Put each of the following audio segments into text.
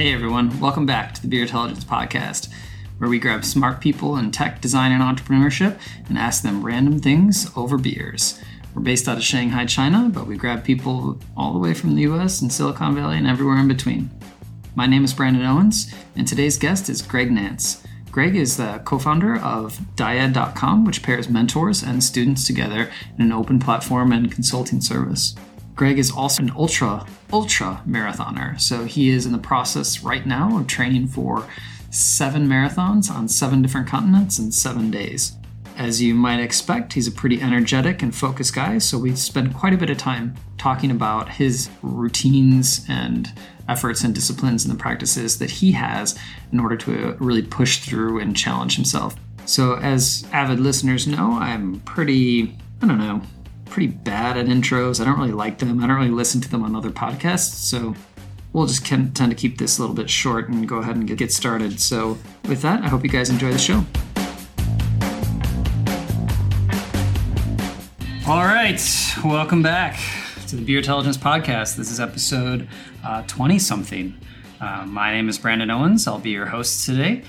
Hey everyone, welcome back to the Beer Intelligence Podcast, where we grab smart people in tech, design, and entrepreneurship and ask them random things over beers. We're based out of Shanghai, China, but we grab people all the way from the US and Silicon Valley and everywhere in between. My name is Brandon Owens, and today's guest is Greg Nance. Greg is the co founder of Dyad.com, which pairs mentors and students together in an open platform and consulting service. Greg is also an ultra, ultra marathoner. So he is in the process right now of training for seven marathons on seven different continents in seven days. As you might expect, he's a pretty energetic and focused guy, so we spend quite a bit of time talking about his routines and efforts and disciplines and the practices that he has in order to really push through and challenge himself. So, as avid listeners know, I'm pretty, I don't know, pretty bad at intros. I don't really like them. I don't really listen to them on other podcasts. So we'll just tend to keep this a little bit short and go ahead and get started. So with that, I hope you guys enjoy the show. All right, welcome back to the Beer Intelligence Podcast. This is episode 20 uh, something. Uh, my name is Brandon Owens. I'll be your host today.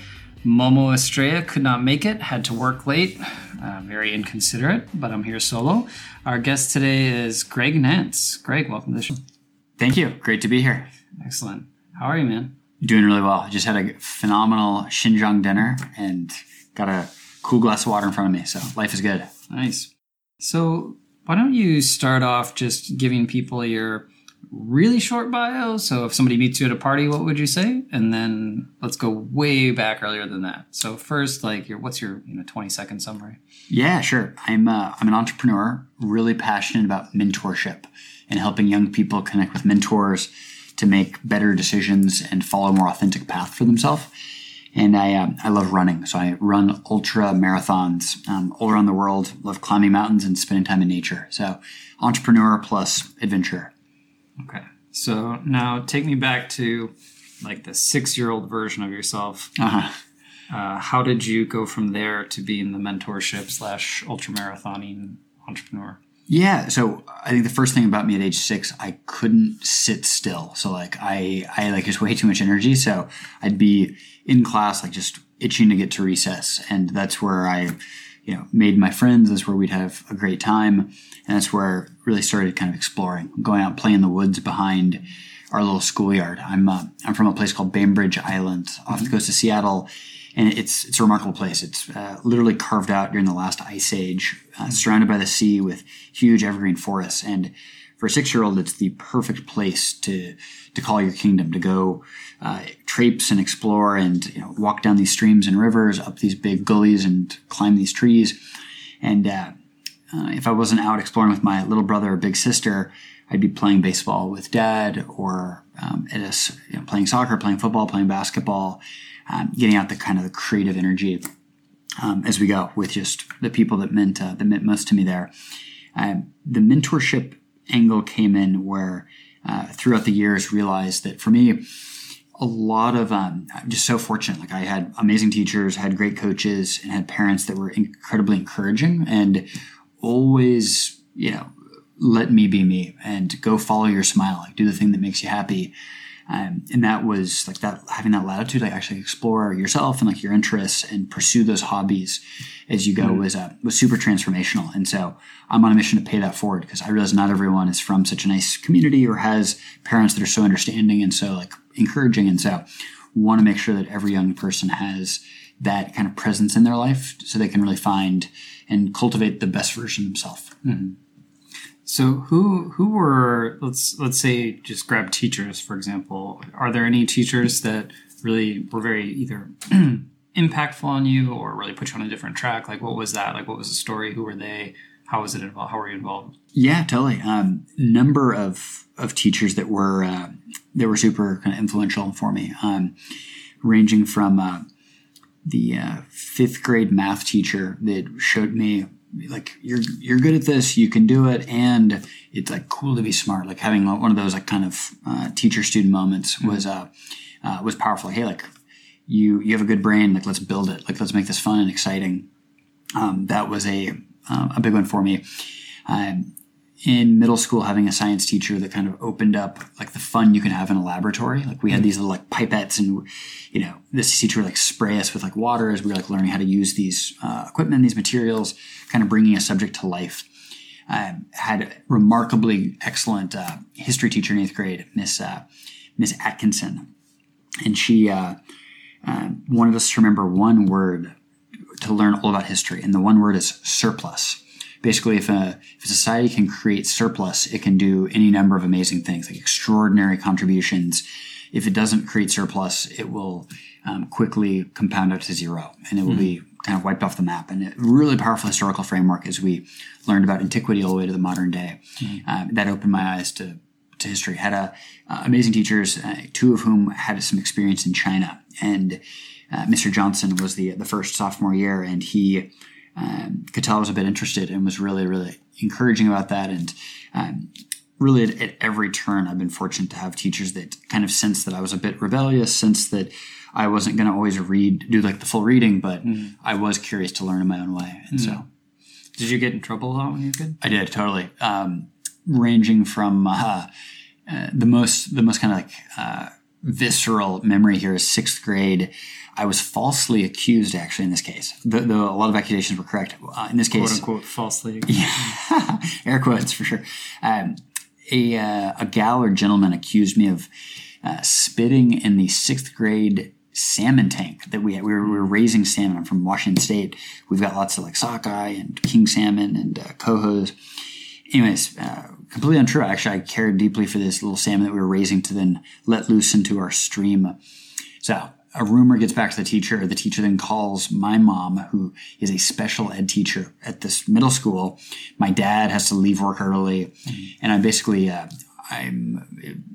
Momo Estrella could not make it, had to work late. Uh, very inconsiderate, but I'm here solo. Our guest today is Greg Nance. Greg, welcome to the show. Thank you. Great to be here. Excellent. How are you, man? Doing really well. Just had a phenomenal Xinjiang dinner and got a cool glass of water in front of me. So life is good. Nice. So why don't you start off just giving people your really short bio. So if somebody meets you at a party, what would you say? And then let's go way back earlier than that. So first, like your what's your you know twenty second summary? Yeah, sure. I'm uh, I'm an entrepreneur, really passionate about mentorship and helping young people connect with mentors to make better decisions and follow a more authentic path for themselves. And I uh, I love running, so I run ultra marathons um, all around the world. Love climbing mountains and spending time in nature. So entrepreneur plus adventure. Okay. So now take me back to like the six year old version of yourself. Uh-huh. Uh, how did you go from there to being the mentorship slash ultramarathoning entrepreneur? Yeah, so I think the first thing about me at age six, I couldn't sit still. So like I, I like just way too much energy. So I'd be in class, like just itching to get to recess, and that's where I, you know, made my friends. That's where we'd have a great time and that's where really started kind of exploring, going out playing in the woods behind our little schoolyard. I'm uh, I'm from a place called Bainbridge Island off the coast of Seattle, and it's it's a remarkable place. It's uh, literally carved out during the last ice age, uh, surrounded by the sea with huge evergreen forests. And for a six year old, it's the perfect place to to call your kingdom, to go uh, traipse and explore, and you know, walk down these streams and rivers, up these big gullies, and climb these trees. And uh, if I wasn't out exploring with my little brother or big sister, I'd be playing baseball with dad or um, a, you know, playing soccer, playing football, playing basketball, um, getting out the kind of the creative energy um, as we go with just the people that meant uh, that meant most to me there. The mentorship angle came in where uh, throughout the years realized that for me a lot of um, I'm just so fortunate. Like I had amazing teachers, had great coaches, and had parents that were incredibly encouraging and always, you know, let me be me and go follow your smile. Like do the thing that makes you happy. Um, and that was like that having that latitude, like actually explore yourself and like your interests and pursue those hobbies as you go mm-hmm. was uh, was super transformational. And so I'm on a mission to pay that forward because I realize not everyone is from such a nice community or has parents that are so understanding and so like encouraging. And so want to make sure that every young person has that kind of presence in their life so they can really find and cultivate the best version of themselves. Mm-hmm. So who who were let's let's say just grab teachers for example. Are there any teachers that really were very either impactful on you or really put you on a different track? Like what was that? Like what was the story? Who were they? How was it involved? How were you involved? Yeah, totally. Um, number of of teachers that were uh, that were super kind of influential for me, um, ranging from uh, the uh, fifth grade math teacher that showed me like you're you're good at this you can do it and it's like cool to be smart. Like having one of those like kind of uh, teacher student moments mm-hmm. was uh, uh, was powerful. Hey like you you have a good brain like let's build it. Like let's make this fun and exciting. Um, that was a uh, a big one for me. Um, in middle school having a science teacher that kind of opened up like the fun you can have in a laboratory. Like we had these little like pipettes and, you know, this teacher would like spray us with like water as we were like learning how to use these uh, equipment, these materials, kind of bringing a subject to life. I had a remarkably excellent uh, history teacher in eighth grade, Miss uh, Miss Atkinson, and she uh, uh, wanted us to remember one word to learn all about history, and the one word is surplus. Basically, if a, if a society can create surplus, it can do any number of amazing things, like extraordinary contributions. If it doesn't create surplus, it will um, quickly compound out to zero, and it will be kind of wiped off the map. And a really powerful historical framework as we learned about antiquity all the way to the modern day. Um, that opened my eyes to to history. Had a, uh, amazing teachers, uh, two of whom had some experience in China, and uh, Mr. Johnson was the the first sophomore year, and he um, I was a bit interested and was really really encouraging about that, and um, really at, at, every turn I've been fortunate to have teachers that kind of sense that I was a bit rebellious, sense that I wasn't going to always read do like the full reading, but mm. I was curious to learn in my own way, and mm. so. Did you get in trouble a lot when you were kid? I did totally. Um, ranging from uh, uh, the most the most kind of like uh, visceral memory here is sixth grade. I was falsely accused, actually, in this case. Though, a lot of accusations were correct. Uh, in this case, quote unquote, falsely. Yeah, air quotes for sure. Um, a uh, a gal or gentleman accused me of uh, spitting in the sixth grade salmon tank that we had. We were, we were raising salmon. I'm from Washington State. We've got lots of like sockeye and king salmon and uh, cohos. Anyways, uh, completely untrue. Actually, I cared deeply for this little salmon that we were raising to then let loose into our stream. So a rumor gets back to the teacher. The teacher then calls my mom, who is a special ed teacher at this middle school. My dad has to leave work early, mm-hmm. and I basically, uh, I'm,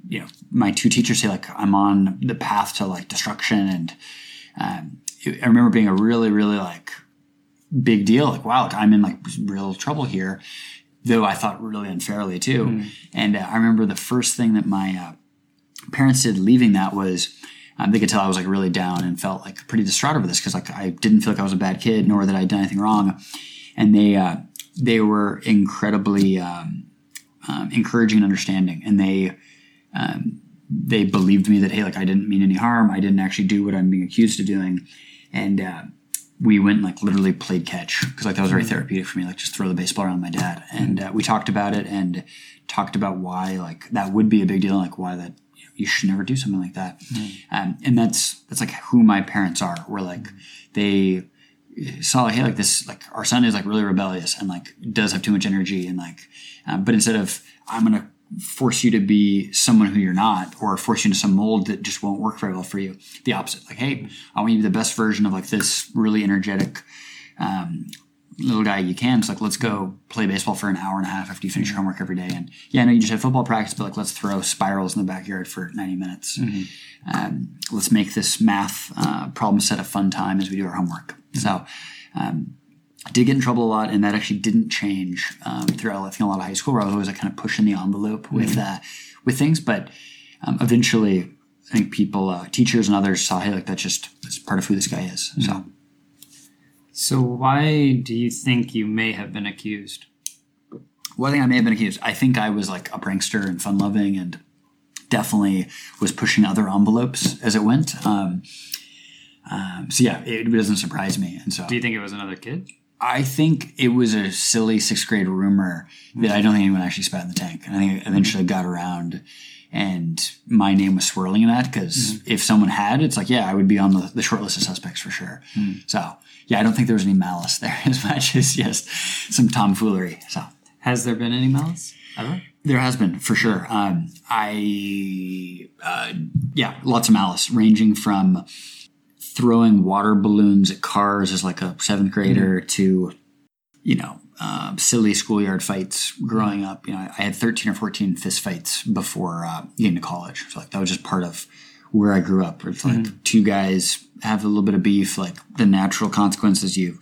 you know, my two teachers say like I'm on the path to like destruction, and um, I remember being a really, really like big deal. Like wow, like I'm in like real trouble here though I thought really unfairly too. Mm. And uh, I remember the first thing that my uh, parents did leaving that was um, they could tell I was like really down and felt like pretty distraught over this because like I didn't feel like I was a bad kid nor that I'd done anything wrong. And they uh, they were incredibly um, um, encouraging and understanding, and they um, they believed me that hey, like I didn't mean any harm. I didn't actually do what I'm being accused of doing, and uh, we went and like literally played catch because like that was very mm. therapeutic for me like just throw the baseball around my dad and uh, we talked about it and talked about why like that would be a big deal like why that you, should never do something like that mm. um, and that's that's like who my parents are we're like mm. they saw like hey like this like our son is like really rebellious and like does have too much energy and like um, but instead of i'm gonna force you to be someone who you're not or force you into some mold that just won't work very well for you. The opposite. Like, hey, I want you to be the best version of like this really energetic um, little guy you can. It's like, let's go play baseball for an hour and a half after you finish your homework every day. And yeah, I know you just have football practice, but like, let's throw spirals in the backyard for 90 minutes. Mm-hmm. Um, let's make this math uh, problem set a fun time as we do our homework. Mm-hmm. So, um, I did get in trouble a lot, and that actually didn't change um, throughout I think a lot of high school, where I was always like, kind of pushing the envelope with mm-hmm. uh, with things. But um, eventually, I think people, uh, teachers, and others saw, hey, like that's just that's part of who this guy is. Mm-hmm. So, so why do you think you may have been accused? Well, I think I may have been accused. I think I was like a prankster and fun loving, and definitely was pushing other envelopes as it went. Um, um, so yeah, it, doesn't surprise me. And so, do you think it was another kid? I think it was a silly sixth grade rumor that I don't think anyone actually spat in the tank. And I think it eventually got around and my name was swirling in that because mm-hmm. if someone had, it's like, yeah, I would be on the, the short list of suspects for sure. Mm. So yeah, I don't think there was any malice there as much as just some tomfoolery. So has there been any malice ever? There has been for sure. Um, I, uh, yeah, lots of malice ranging from, throwing water balloons at cars as like a seventh grader mm. to, you know, um, silly schoolyard fights growing up. You know, I had 13 or 14 fist fights before uh, getting to college. So like that was just part of where I grew up. It's like mm. two guys have a little bit of beef, like the natural consequences you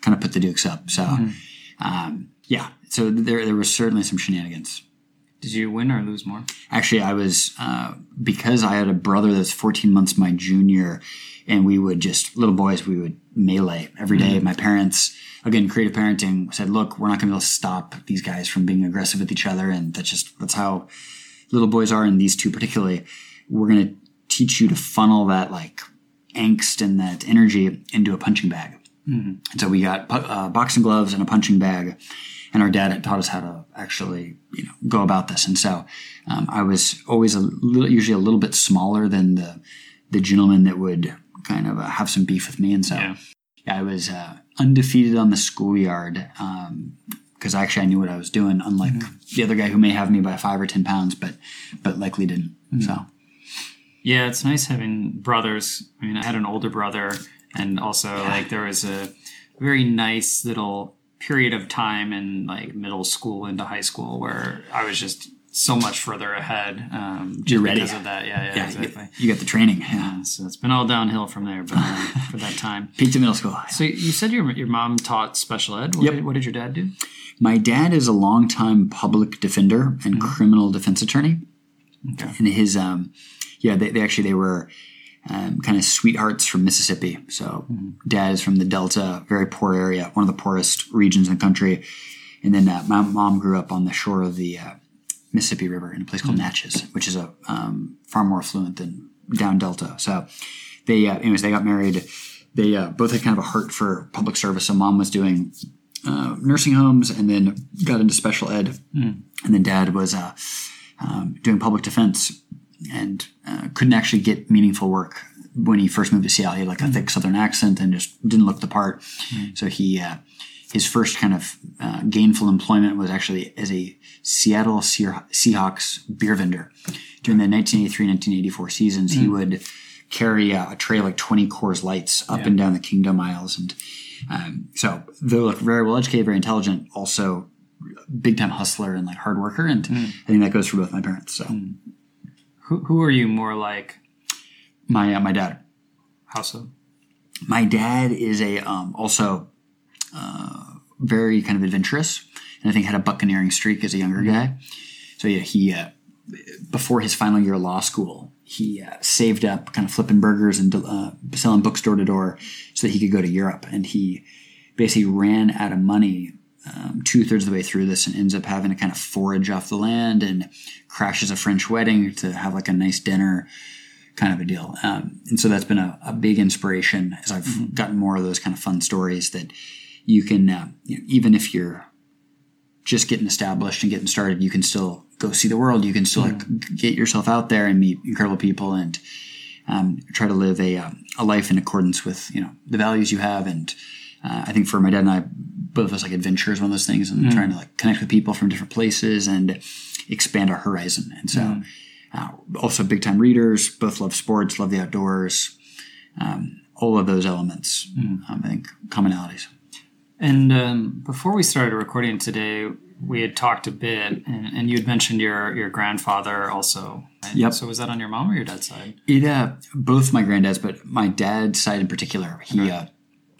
kind of put the dukes up. So, mm. um, yeah, so there, there was certainly some shenanigans. Did you win or lose more? Actually, I was uh, because I had a brother that's 14 months my junior, and we would just little boys we would melee every day. My parents, again, creative parenting said, "Look, we're not going to be able to stop these guys from being aggressive with each other, and that's just that's how little boys are, and these two particularly. We're going to teach you to funnel that like angst and that energy into a punching bag." And so we got uh, boxing gloves and a punching bag and our dad had taught us how to actually you know go about this. And so um, i was always a little usually a little bit smaller than the the gentleman that would kind of uh, have some beef with me. And so Yeah. yeah, i was uh, undefeated on the schoolyard because actually i knew what i was doing unlike the other guy who may have me by five or ten pounds but but likely didn't. So. Yeah, it's nice having brothers. I mean, I had an older brother, and also like there was a very nice little period of time in like middle school into high school where I was just so much further ahead. Um, You're ready. because of that. Yeah, yeah, yeah you, exactly. you got the training yeah. So it's been all downhill from there, but uh, for that time. peaked in middle school So you said your your mom taught special ed. What, Yep. did, what did your dad do? My dad is a longtime public defender and criminal defense attorney. Okay. And his, um, yeah, they, they actually they were um, kind of sweethearts from Mississippi. So dad is from the Delta, very poor area, one of the poorest regions in the country. And then uh, my mom grew up on the shore of the uh, Mississippi River in a place called Natchez, which is a um, far more affluent than down Delta. So they, uh, anyways, they got married. They uh, both had kind of a heart for public service. So mom was doing uh, nursing homes and then got into special ed. And then dad was uh, um, doing public defense and uh, couldn't actually get meaningful work when he first moved to Seattle. He had like a thick Southern accent and just didn't look the part. So he, uh, his first kind of uh, gainful employment was actually as a Seattle Seahawks beer vendor. During the 1983-1984 seasons, he would carry uh, a tray of like 20 Coors Lights up and down the Kingdome aisles. And um, so though like very well educated, very intelligent, also big time hustler and like hard worker. And I think that goes for both my parents. So Who who are you more like? my uh, my dad, How so? my dad is a um, also uh, very kind of adventurous, and I think had a buccaneering streak as a younger guy. So yeah, he uh, before his final year of law school, he uh, saved up, kind of flipping burgers and uh, selling books door to door, so that he could go to Europe. And he basically ran out of money um, two thirds of the way through this, and ends up having to kind of forage off the land and crashes a French wedding to have like a nice dinner kind of a deal. Um, and so that's been a, a big inspiration as I've gotten more of those kind of fun stories that you can, uh, you know, even if you're just getting established and getting started, you can still go see the world. You can still like, get yourself out there and meet incredible people and um, try to live a, uh, a life in accordance with you know the values you have. And uh, I think for my dad and I, both of us like adventure is one of those things, and trying to like connect with people from different places and expand our horizon. And so, uh, also big time readers, both love sports, love the outdoors, um, all of those elements. Um, I think commonalities. And um, before we started recording today, we had talked a bit, and, and you had mentioned your your grandfather also. right? Yep. So was that on your mom or your dad's side? It uh, both my granddads, but my dad's side in particular. He uh,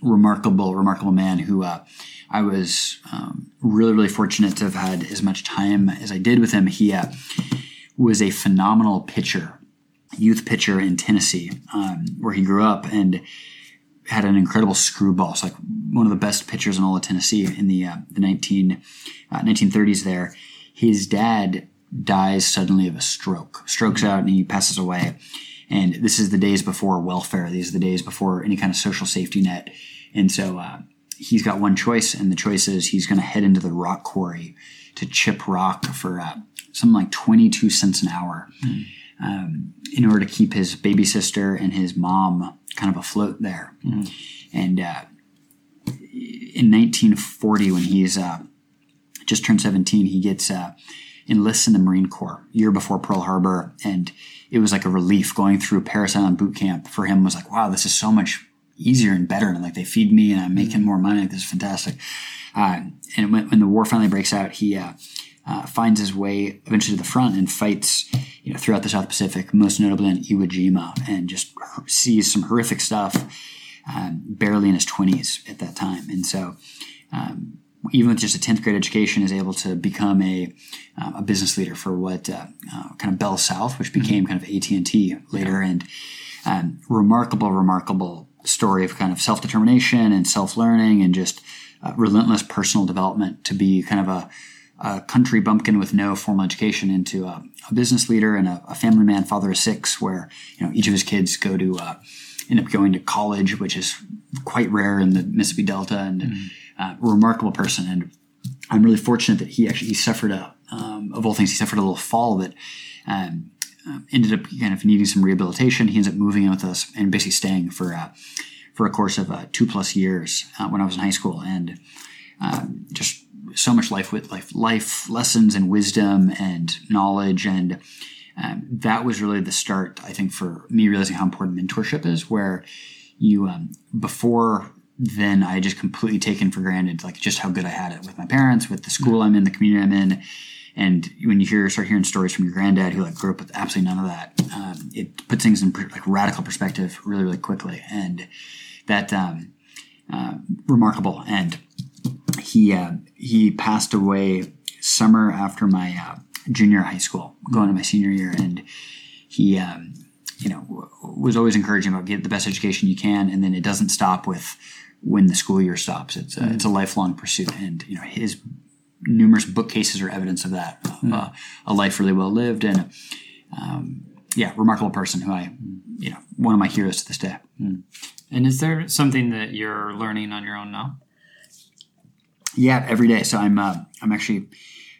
remarkable, remarkable man who uh, I was um, really, really fortunate to have had as much time as I did with him. He uh, was a phenomenal pitcher, youth pitcher in Tennessee, um, where he grew up, and had an incredible screwball. It's like one of the best pitchers in all of Tennessee in the uh, the 19, uh, 1930s. There, his dad dies suddenly of a stroke. Strokes out and he passes away. And this is the days before welfare. These are the days before any kind of social safety net. And so uh, he's got one choice, and the choice is he's going to head into the rock quarry to chip rock for uh, something like 22 cents an hour um, in order to keep his baby sister and his mom kind of afloat there. And uh, in 1940, when he's uh, just turned 17, he gets uh, enlists in the Marine Corps year before Pearl Harbor, and it was like a relief going through Parris Island boot camp for him was like, wow, this is so much easier and better, and like they feed me and I'm making more money. Like, this is fantastic. Uh, and when, when the war finally breaks out, he uh, uh, finds his way eventually to the front and fights, you know, throughout the South Pacific, most notably in Iwo Jima, and just sees some horrific stuff. Um, barely in his twenties at that time, and so um, even with just a 10th grade education, is able to become a, um, a business leader for what uh, uh, kind of Bell South, which became kind of AT and T later, and um, remarkable, remarkable story of kind of self determination and self learning and just uh, relentless personal development to be kind of a, a country bumpkin with no formal education into a, a business leader and a, a, family man, father of six, where you know each of his kids go to uh, end up going to college, which is quite rare in the Mississippi Delta, and mm-hmm. Uh, remarkable person. And I'm really fortunate that he actually he suffered a um, of all things he suffered a little fall that um, uh, ended up kind of needing some rehabilitation. He ends up moving in with us and basically staying for uh, for a course of uh, two plus years uh, when I was in high school, and um, just so much life with life life lessons and wisdom and knowledge and um, that was really the start i think for me realizing how important mentorship is where you um, before then i just completely taken for granted like just how good i had it with my parents with the school i'm in the community i'm in. And when you hear start hearing stories from your granddad who like grew up with absolutely none of that um, it puts things in like radical perspective really really quickly. And that um, uh, remarkable. And he uh, he passed away summer after my uh, junior high school, going to my senior year, and he um, you know was always encouraging about get the best education you can, and then it doesn't stop with when the school year stops. It's a, mm. it's a lifelong pursuit, and you know his numerous bookcases are evidence of that. Mm. Uh, a life really well lived, and um, yeah, remarkable person who I you know one of my heroes to this day. Mm. And is there something that you're learning on your own now? Yeah, every day. So I'm uh, I'm actually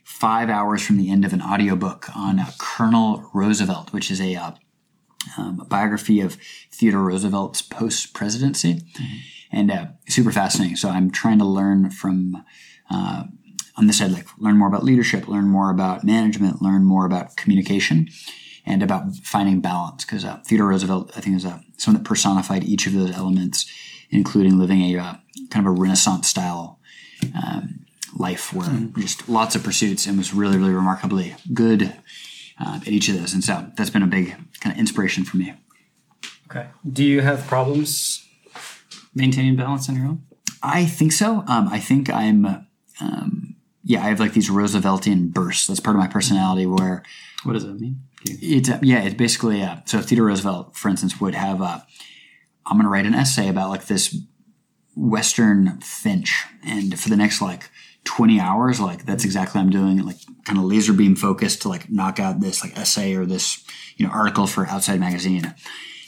five hours from the end of an audiobook on uh, Colonel Roosevelt, which is a, uh, um, a, biography of Theodore Roosevelt's post presidency, mm-hmm. And uh, super fascinating. So I'm trying to learn from uh, on this side, like learn more about leadership, learn more about management, learn more about communication. And about finding balance, because uh, Theodore Roosevelt, I think, is someone that personified each of those elements, including living a kind of a Renaissance style um, life where mm-hmm. just lots of pursuits and was really, really remarkably good uh, at each of those. And so that's been a big kind of inspiration for me. Okay. Do you have problems maintaining balance on your own? I think so. Um, I think I'm, um, yeah, I have like these Rooseveltian bursts. That's part of my personality where. What does that mean? It's, uh, yeah, it's basically, uh, so Theodore Roosevelt, for instance, would have, uh, I'm going to write an essay about like this Western Finch. And for the next like 20 hours, like that's exactly what I'm doing, like kind of laser beam focused to like knock out this like essay or this, you know, article for Outside Magazine.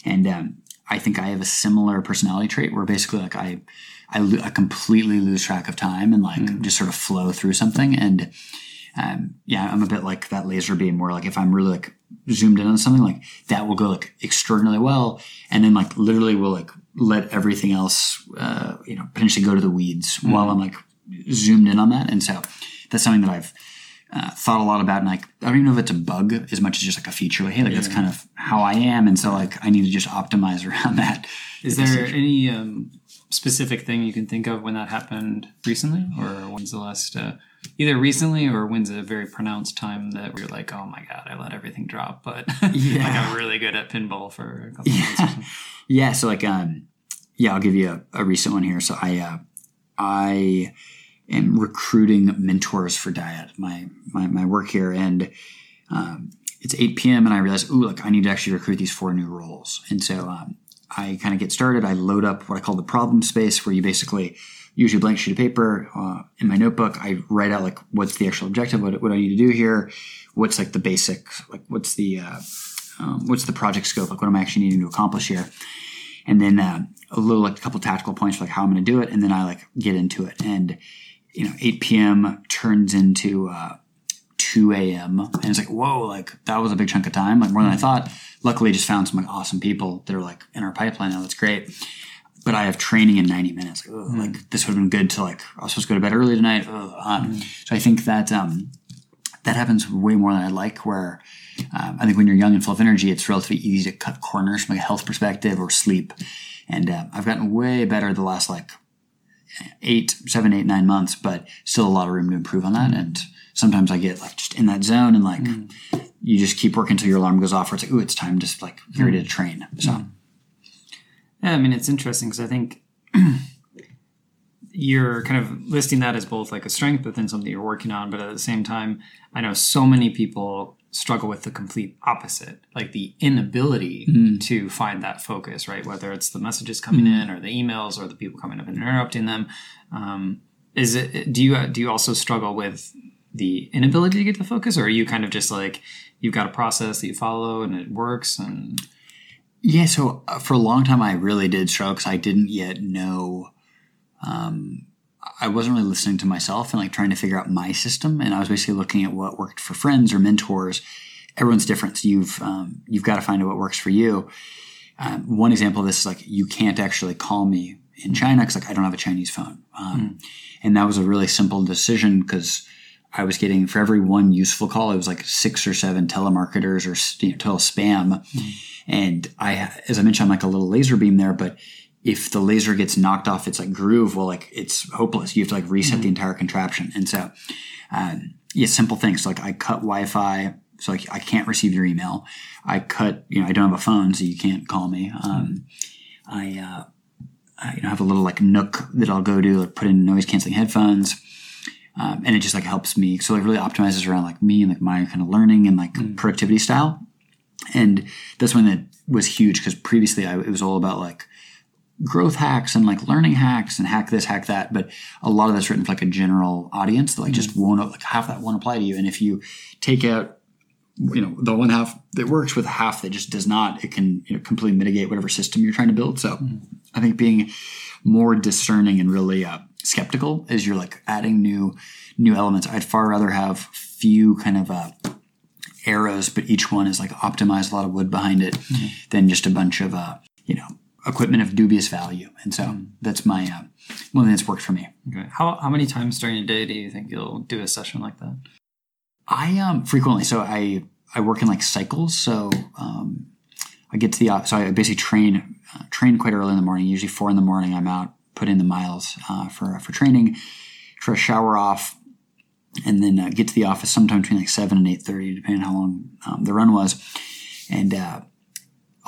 And um, I think I have a similar personality trait where basically like I, I, lo- I completely lose track of time and like mm. just sort of flow through something. And um, yeah, I'm a bit like that laser beam where like if I'm really like zoomed in on something, like that will go like extraordinarily well. And then like literally will like let everything else, uh, you know, potentially go to the weeds mm-hmm. while I'm like zoomed in on that. And so that's something that I've uh, thought a lot about. And like, I don't even know if it's a bug as much as just like a feature. Like, hey, like yeah. that's kind of how I am. And so like, I need to just optimize around that. Is there any um, specific thing you can think of when that happened recently, or when's the last? Uh, either recently or when's a very pronounced time that we're like, oh my god, I let everything drop, but yeah. like I'm really good at pinball for a couple yeah. months. yeah, so like um, yeah, I'll give you a, a recent one here. So I uh, I am recruiting mentors for Dyad. My my, my work here and. Um, it's 8 p.m. and I realize, ooh, look, I need to actually recruit these four new roles. And so um, I kind of get started. I load up what I call the problem space, where you basically usually a blank sheet of paper uh, in my notebook. I write out like what's the actual objective, what, what I need to do here, what's like the basic, like what's the uh, um, what's the project scope, like what am I actually needing to accomplish here, and then uh, a little like a couple tactical points for like how I'm going to do it, and then I like get into it. And you know, 8 p.m. turns into uh, 2 a.m. and it's like whoa, like that was a big chunk of time, like more than I thought. Luckily, just found some like awesome people that are like in our pipeline now. That's great but I have training in 90 minutes. Ugh, mm. Like this would have been good to like, I was supposed to go to bed early tonight. Um. So I think that, um, that happens way more than I like where, um, I think when you're young and full of energy, it's relatively easy to cut corners from a health perspective or sleep. And, uh, I've gotten way better the last like eight, seven, eight, nine months, but still a lot of room to improve on that. Mm. And sometimes I get like just in that zone and like, mm. you just keep working until your alarm goes off or it's like, ooh, it's time to like, get ready to mm. train. Mm. So, yeah, I mean, it's interesting because I think you're kind of listing that as both like a strength, but then something you're working on. But at the same time, I know so many people struggle with the complete opposite, like the inability Mm. to find that focus, right? Whether it's the messages coming Mm. in or the emails or the people coming up and interrupting them. Um, is it? Do you do you also struggle with the inability to get the focus, or are you kind of just like you've got a process that you follow and it works and Yeah, so uh, for a long time, I really did struggle because I didn't yet know. Um, I wasn't really listening to myself and like trying to figure out my system, and I was basically looking at what worked for friends or mentors. Everyone's different, so you've um, you've got to find out what works for you. Um, one example of this is like you can't actually call me in China because like I don't have a Chinese phone, um, and that was a really simple decision because I was getting for every one useful call, it was like six or seven telemarketers or you know, total spam. And I, as I mentioned, I'm like a little laser beam there, but if the laser gets knocked off its like groove, well, like it's hopeless. You have to like reset the entire contraption. And so, um, yeah, simple things like I cut Wi-Fi, so like I can't receive your email. I cut, you know, I don't have a phone, so you can't call me. Um, I, uh, I you know, have a little like nook that I'll go to, like put in noise canceling headphones. Um, and it just like helps me. So it really optimizes around like me and like my kind of learning and like productivity style. And that's one that was huge because previously I, it was all about like growth hacks and like learning hacks and hack this, hack that. But a lot of that's written for like a general audience that like just won't like half that won't apply to you. And if you take out you know the one half that works with half that just does not, it can you know completely mitigate whatever system you're trying to build. So I think being more discerning and really uh, skeptical as you're like adding new new elements. I'd far rather have few kind of uh, arrows, but each one is like optimized, a lot of wood behind it, than just a bunch of uh, you know equipment of dubious value. And so that's my uh, one thing that's worked for me. okay. how how many times during a day do you think you'll do a session like that? I um frequently so I I work in like cycles. So um, I get to the so I basically train uh, train quite early in the morning. Usually four in the morning. I'm out put in the miles uh, for for training. Try to shower off, and then uh, get to the office sometime between like seven and eight thirty, depending on how long um, the run was. And uh,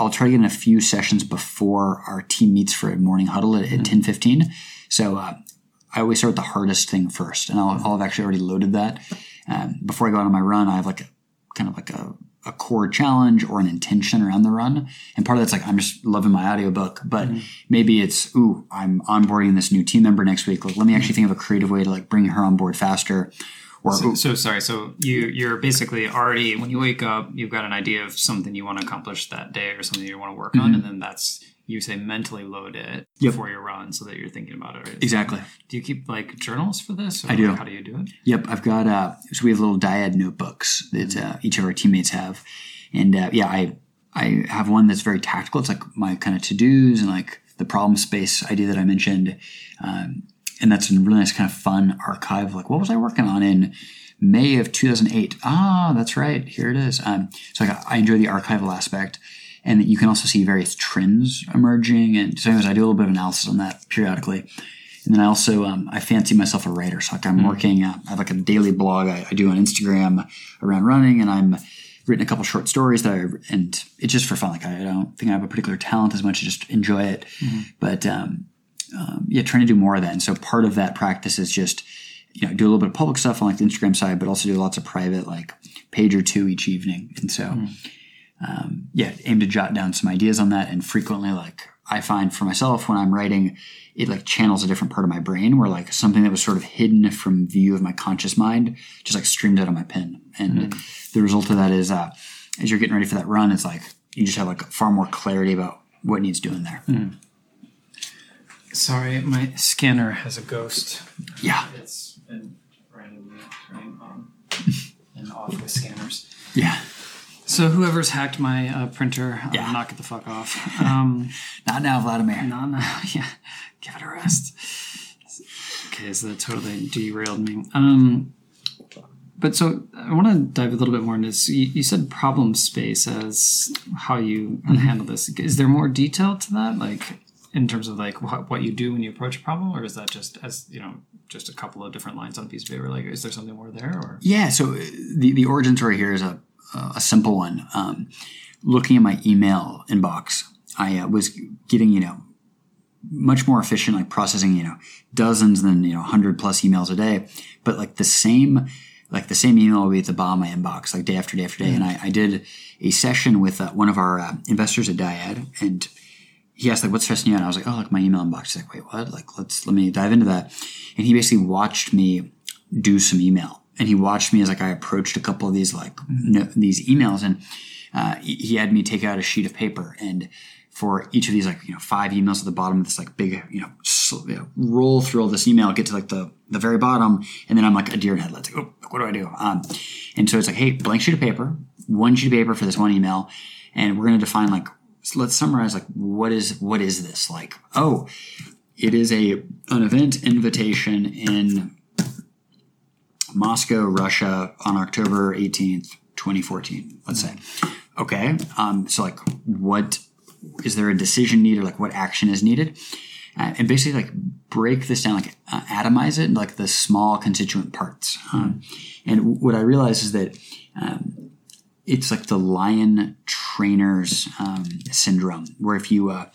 I'll try to get in a few sessions before our team meets for a morning huddle at, ten fifteen. So uh, I always start with the hardest thing first, and I'll, I'll have actually already loaded that. Um, before I go out on my run, I have like a kind of like a, a core challenge or an intention around the run. And part of that's like, I'm just loving my audiobook, but maybe it's, ooh, I'm onboarding this new team member next week. Like, let me actually think of a creative way to like bring her on board faster. Or, So, so sorry. So you you're basically already when you wake up, you've got an idea of something you want to accomplish that day or something you want to work on, and then that's you say mentally load it Mm-hmm. Yep. before your run so that you're thinking about it. Right? exactly. Do you keep like journals for this? Or I do. how do you do it? Yep, I've got. Uh, so we have little dyad notebooks that uh, each of our teammates have, and uh, yeah, I I have one that's very tactical. It's like my kind of to dos and like the problem space idea that I mentioned, um, and that's a really nice kind of fun archive. Like, what was I working on in May of 2008? Ah, that's right, here it is. Um, so like, I enjoy the archival aspect. And you can also see various trends emerging, and so anyways, I do a little bit of analysis on that periodically. And then I also um, I fancy myself a writer, so like I'm working. Uh, I have like a daily blog I, I do on Instagram around running, and I'm written a couple short stories that I and it's just for fun. Like I, I don't think I have a particular talent as much as just enjoy it, but um, um, yeah, trying to do more of that. And so part of that practice is just you know do a little bit of public stuff on like the Instagram side, but also do lots of private like page or two each evening. And so um, yeah, aim to jot down some ideas on that. And frequently, like I find for myself when I'm writing, it like channels a different part of my brain where like something that was sort of hidden from view of my conscious mind just like streamed out of my pen. And the result of that is, uh, as you're getting ready for that run, it's like you just have like far more clarity about what needs doing there. Sorry, my scanner has a ghost. Yeah, It's been randomly turning on and off with scanners. yeah. So whoever's hacked my uh, printer, Yeah. uh, knock it the fuck off. Um, Not now, Vladimir. Not now. yeah, give it a rest. Okay, so that totally derailed me. Um, but so I want to dive a little bit more into this. You, you said problem space as how you handle this. Is there more detail to that, like in terms of like what, what you do when you approach a problem, or is that just as you know, just a couple of different lines on a piece of paper? Like, is there something more there, or Yeah, so uh, the, the origin story here is a, a simple one. Um, looking at my email inbox, I uh, was getting, you know, much more efficient, like processing, you know, dozens than, you know, 100 plus emails a day. But like the same, like the same email will be at the bottom of my inbox, like day after day after day. And I, I did a session with uh, one of our uh, investors at Dyad, and he asked like, "What's stressing you out?" And I was like, "Oh, like my email inbox." He's like, "Wait, what?" Like, let's let me dive into that. And he basically watched me do some email, and he watched me as like I approached a couple of these like no, these emails, and uh, he had me take out a sheet of paper and for each of these like you know five emails at the bottom of this like big you know, sl- you know, roll through all this email get to like the the very bottom and then i'm like a deer in headlights like oh what do i do um, and so it's like hey blank sheet of paper one sheet of paper for this one email and we're going to define like so let's summarize like what is what is this? Like oh it is a an event invitation in moscow russia on october 18th 2014 let's say. Okay um, so like what is there a decision needed? Like what action is needed? Uh, and basically like break this down like uh, atomize it like the small constituent parts. Um, and what i realize is that um, it's like the lion trainer's um, syndrome where if you uh,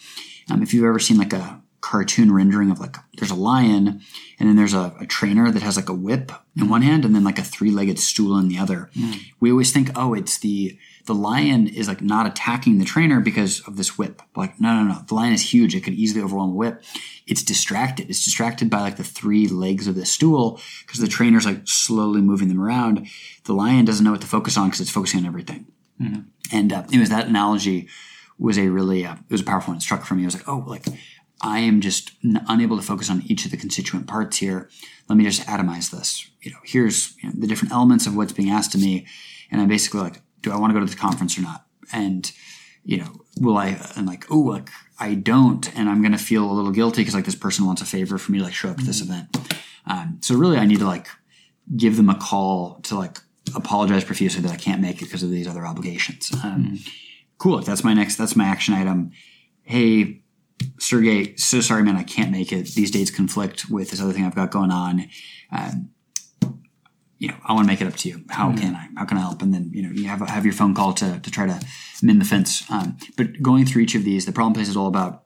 um, if you've ever seen like a cartoon rendering of like there's a lion and then there's a, a, trainer that has like a whip in one hand and then like a three-legged stool in the other mm. we always think oh it's the the lion is like not attacking the trainer because of this whip. Like, no, no, no. The lion is huge. It could easily overwhelm a whip. It's distracted. It's distracted by like the three legs of the stool because the trainer's like slowly moving them around. The lion doesn't know what to focus on because it's focusing on everything. Mm-hmm. And uh, it was that analogy was a really, uh, it was a powerful one. It struck for me. I was like, oh, like I am just n- unable to focus on each of the constituent parts here. Let me just atomize this. You know, here's you know, the different elements of what's being asked of me. And I'm basically like, do I want to go to the conference or not? And, you know, will I, and like, oh, like I don't, and I'm going to feel a little guilty because like this person wants a favor for me to like show up to this mm-hmm. event. Um, so really I need to like give them a call to like apologize profusely that I can't make it because of these other obligations. Um, mm-hmm. Cool. That's my next, that's my action item. Hey, Sergey, so sorry, man, I can't make it. These dates conflict with this other thing I've got going on. Um, you know, I want to make it up to you. How mm-hmm. can I? How can I help? And then you know, you have have your phone call to to try to mend the fence. Um, but going through each of these, the problem space is all about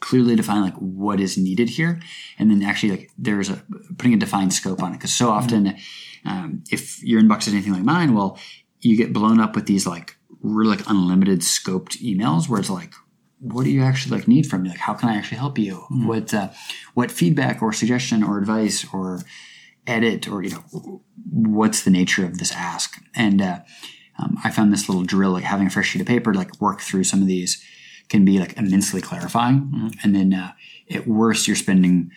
clearly define like what is needed here, and then actually like there's a putting a defined scope on it. Because so often, mm-hmm. um, if your inbox is anything like mine, well, you get blown up with these like really like unlimited scoped emails where it's like what do you actually like need from me like how can i actually help you mm-hmm. what uh, what feedback or suggestion or advice or edit or you know what's the nature of this ask and uh, um, i found this little drill like having a fresh sheet of paper like work through some of these can be like immensely clarifying mm-hmm. and then uh, at worst you're spending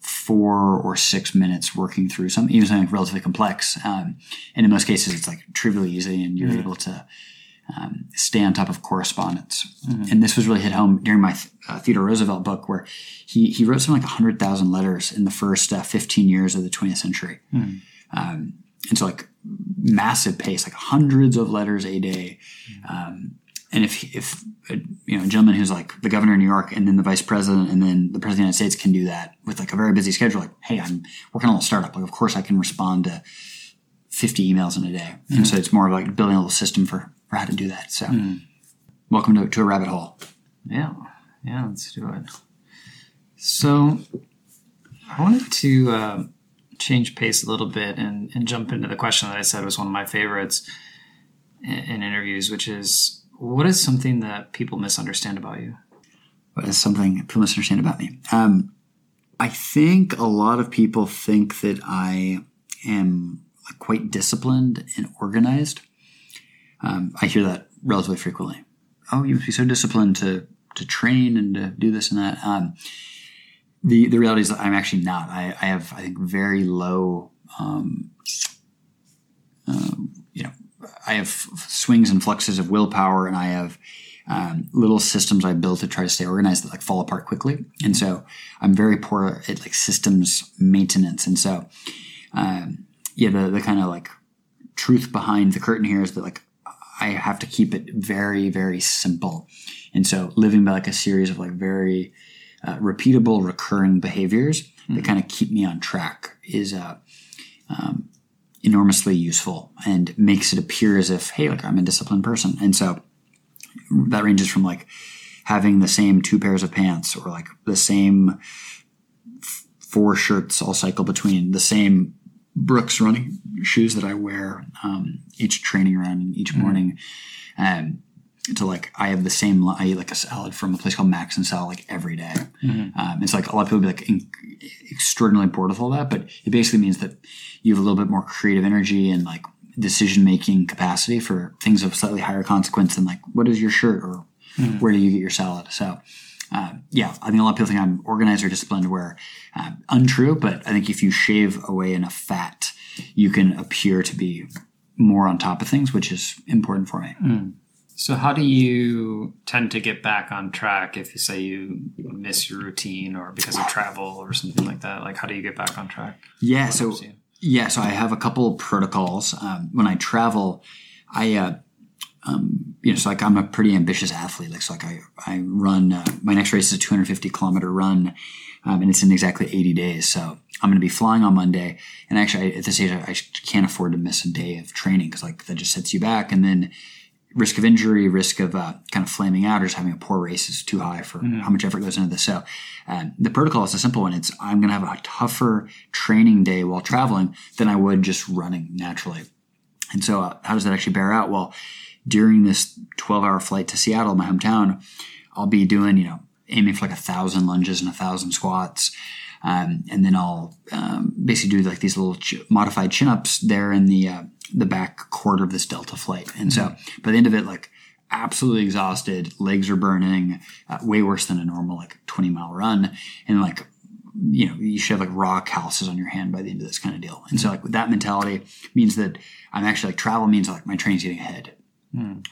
four or six minutes working through something even something like relatively complex um, and in most cases it's like trivially easy and you're mm-hmm. able to um, stay on top of correspondence. Mm-hmm. And this was really hit home during my uh, Theodore Roosevelt book, where he, he wrote something like 100,000 letters in the first uh, 15 years of the 20th century. Mm-hmm. Um, and so, like, massive pace, like hundreds of letters a day. Mm-hmm. Um, and if, if a, uh, you know, a gentleman who's like the governor of New York and then the vice president and then the president of the United States can do that with like a very busy schedule, like, hey, I'm working on a startup. Like, of course, I can respond to 50 emails in a day. And so it's more of like building a little system for for how to do that. So, mm. welcome to, to a rabbit hole. Yeah, yeah, let's do it. So, I wanted to uh, change pace a little bit and, and jump into the question that I said was one of my favorites in, in interviews, which is what is something that people misunderstand about you? What is something people misunderstand about me? Um, I think a lot of people think that I am quite disciplined and organized. Um, I hear that relatively frequently. Oh, you must be so disciplined to to train and to do this and that. Um, the the reality is that I'm actually not. I, I have I think very low. Um, uh, you know, I have swings and fluxes of willpower, and I have um, little systems I built to try to stay organized that like fall apart quickly. And so I'm very poor at like systems maintenance. And so, um, yeah, the the kind of like truth behind the curtain here is that like I have to keep it very, very simple. And so living by like a series of like very uh, repeatable, recurring behaviors mm-hmm. that kind of keep me on track is uh, um, enormously useful and makes it appear as if, hey, like I'm a disciplined person. And so that ranges from like having the same two pairs of pants or like the same f- four shirts all cycle between the same Brooks running shoes that I wear um, each training run and each morning. Um, to like I have the same I eat like a salad from a place called Max and Sal like every day. Um, it's like a lot of people be like in, extraordinarily bored with all that, but it basically means that you have a little bit more creative energy and like decision making capacity for things of slightly higher consequence than like what is your shirt or where do you get your salad. So. Um, yeah, I think a lot of people think I'm organized or disciplined, where um, untrue. But I think if you shave away enough fat, you can appear to be more on top of things, which is important for me. So, how do you tend to get back on track if you say you miss your routine or because of travel or something like that? Like, how do you get back on track? Yeah, so yeah, so I have a couple of protocols um, when I travel. I uh, um, you know, so like I'm a pretty ambitious athlete. Like, so like I I run. Uh, my next race is a 250 kilometer run, um, and it's in exactly 80 days. So I'm going to be flying on Monday, and actually I, at this age I, I can't afford to miss a day of training because like that just sets you back, and then risk of injury, risk of uh, kind of flaming out, or just having a poor race is too high for how much effort goes into this. So um, the protocol is a simple one. It's I'm going to have a tougher training day while traveling than I would just running naturally. And so uh, how does that actually bear out? Well, during this 12 hour flight to Seattle, my hometown, I'll be doing, you know, aiming for like a thousand lunges and a thousand squats. Um, and then I'll um, basically do like these little ch- modified chin ups there in the uh, the back quarter of this Delta flight. And so by the end of it, like absolutely exhausted, legs are burning, uh, way worse than a normal like 20 mile run, and like you know you should have like raw calluses on your hand by the end of this kind of deal. And so like with that mentality means that I'm actually like travel means like my train's getting ahead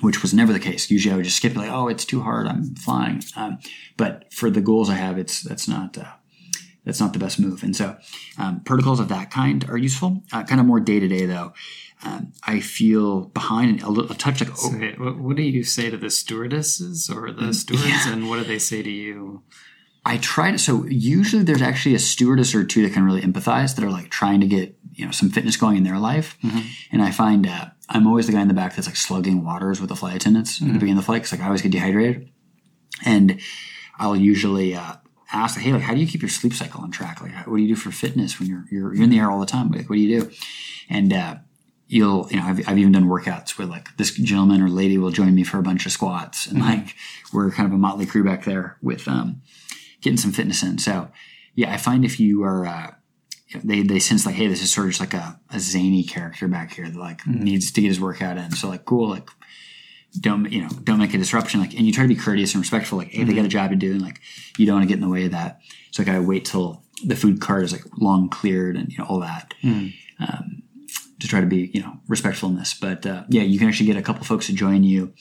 which was never the case. Usually, I would just skip it, like, "Oh, it's too hard. I'm flying." Um, but for the goals I have, it's that's not uh, that's not the best move. And so, um, protocols of that kind are useful. Uh, kind of more day to day, though. Um, I feel behind a, little, a touch like oh, Okay, what, what do you say to the stewardesses or the stewards, and what do they say to you? I try to. So usually, there's actually a stewardess or two that can really empathize that are like trying to get you know some fitness going in their life. And I find uh, I'm always the guy in the back that's like slugging waters with the flight attendants at the beginning of the flight because like I always get dehydrated, and I'll usually uh, ask, "Hey, like, how do you keep your sleep cycle on track? Like, what do you do for fitness when you're you're, you're in the air all the time? Like, what do you do?" And uh, you'll, you know, I've, I've even done workouts where like this gentleman or lady will join me for a bunch of squats, and like we're kind of a motley crew back there with um, getting some fitness in. So, yeah, I find if you are uh, they they sense like, hey, this is sort of just like a, a zany character back here that like mm-hmm. needs to get his workout in. So like, cool, like don't you know, don't make a disruption. Like, and you try to be courteous and respectful. Like, hey, they got a mm-hmm. job to do, and like you don't want to get in the way of that. So like, I wait till the food cart is like long cleared and you know all that. Mm-hmm. Um, to try to be you know respectful in this, but uh, yeah, you can actually get a couple folks to join you,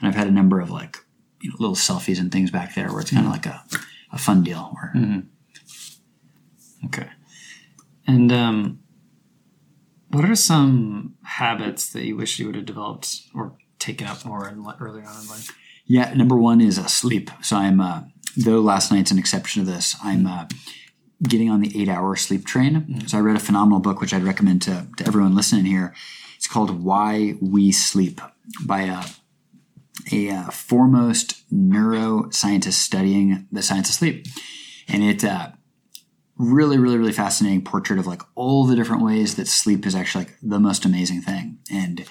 and I've had a number of like you know little selfies and things back there where it's kind of like a, a fun deal where Okay. And um, what are some habits that you wish you would have developed or taken up more in, li- earlier on in life? Yeah, number one is uh, sleep. So I'm, uh, though last night's an exception to this, I'm uh, getting on the eight hour sleep train. So I read a phenomenal book, which I'd recommend to, to everyone listening here. It's called Why We Sleep by a, a uh, foremost neuroscientist studying the science of sleep. And it, uh, really, really, really fascinating portrait of like all the different ways that sleep is actually like the most amazing thing. And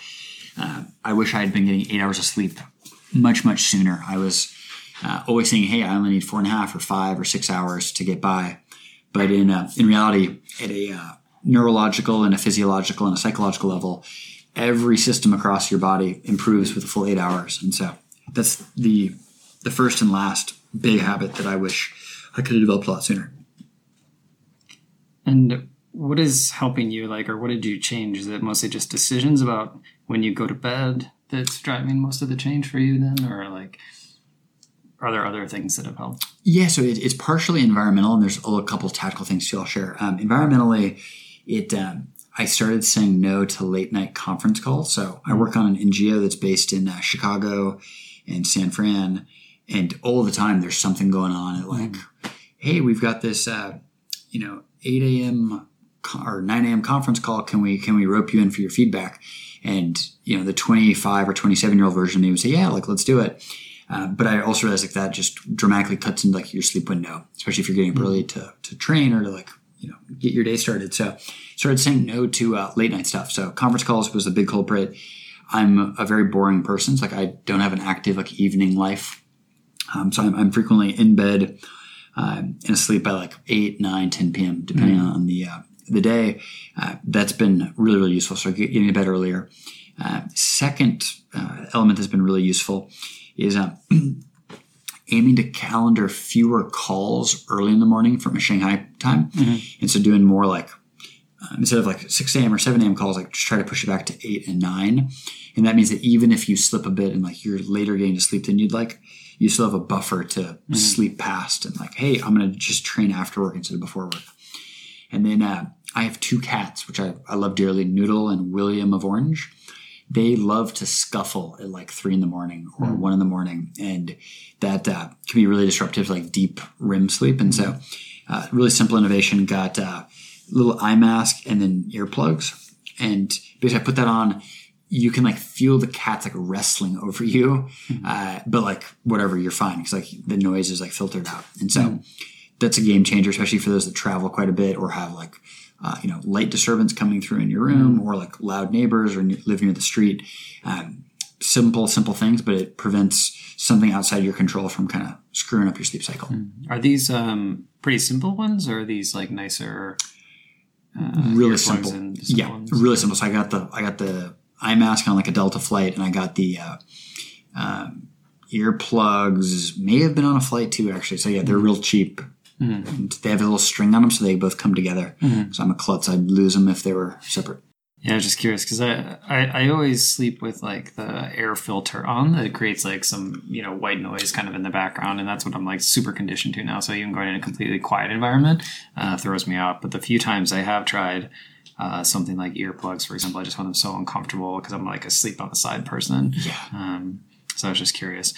uh, I wish I had been getting eight hours of sleep much, much sooner. I was uh, always saying, "Hey, I only need four and a half or five or six hours to get by," but in uh, in reality, at a uh, neurological and a physiological and a psychological level, every system across your body improves with a full eight hours. And so that's the the first and last big habit that I wish I could have developed a lot sooner. And what is helping you, like, or what did you change? Is it mostly just decisions about when you go to bed that's driving most of the change for you then? Or, like, are there other things that have helped? Yeah, so it, it's partially environmental, and there's a couple of tactical things too I'll share. Um, environmentally, it um, I started saying no to late night conference calls. So I work on an NGO that's based in uh, Chicago and San Fran, and all the time there's something going on. At like, hey, we've got this, uh, you know, 8 a.m. or 9 a.m. conference call. Can we can we rope you in for your feedback? And you know, the 25 or 27 year old version of me would say, yeah, like let's do it. Uh, but I also realized like that just dramatically cuts into like your sleep window, especially if you're getting up early to, to train or to like, you know, get your day started. So started saying no to uh, late night stuff. So conference calls was the big culprit. I'm a very boring person. So like I don't have an active like evening life. Um, so I'm, I'm, frequently in bed uh, and asleep by like 8, 9, 10 p.m., depending mm-hmm. on the, uh, the day. Uh, that's been really, really useful. So getting to bed earlier. Uh, second uh, element that's been really useful is uh, aiming to calendar fewer calls early in the morning from a Shanghai time. Mm-hmm. And so doing more like, uh, instead of like 6 a.m. or 7 a.m. calls, like just try to push it back to 8 and 9. And that means that even if you slip a bit and like you're later getting to sleep than you'd like, you still have a buffer to mm-hmm. sleep past and like, hey, I'm going to just train after work instead of before work. And then uh, I have two cats, which I, I love dearly, Noodle and William of Orange they love to scuffle at like three in the morning or mm. one in the morning, and that uh, can be really disruptive, like deep REM sleep. And so, uh, really simple innovation got a uh, little eye mask and then earplugs, and basically I put that on. You can like feel the cats like wrestling over you, mm-hmm. uh, but like whatever, you're fine because like the noise is like filtered out, and so mm. that's a game changer, especially for those that travel quite a bit or have like uh, you know, light disturbance coming through in your room or like loud neighbors or live near the street. Um, simple, simple things, but it prevents something outside your control from kind of screwing up your sleep cycle. Mm-hmm. Are these um, pretty simple ones or are these like nicer? Uh, really simple. simple. Yeah, ones? really simple. So I got the I got the eye mask on like a Delta flight, and I got the uh, um, earplugs. May have been on a flight too, actually. So yeah, they're real cheap. Mm-hmm. They have a little string on them, so they both come together. Mm-hmm. So I'm a klutz. I'd lose them if they were separate. Yeah, I was just curious because I, I, I always sleep with like the air filter on that creates like some you know white noise kind of in the background, and that's what I'm like super conditioned to now. So even going in a completely quiet environment uh, throws me off. But the few times I have tried uh, something like earplugs, for example, I just find them so uncomfortable because I'm like a sleep on the side person. Yeah. Um, so I was just curious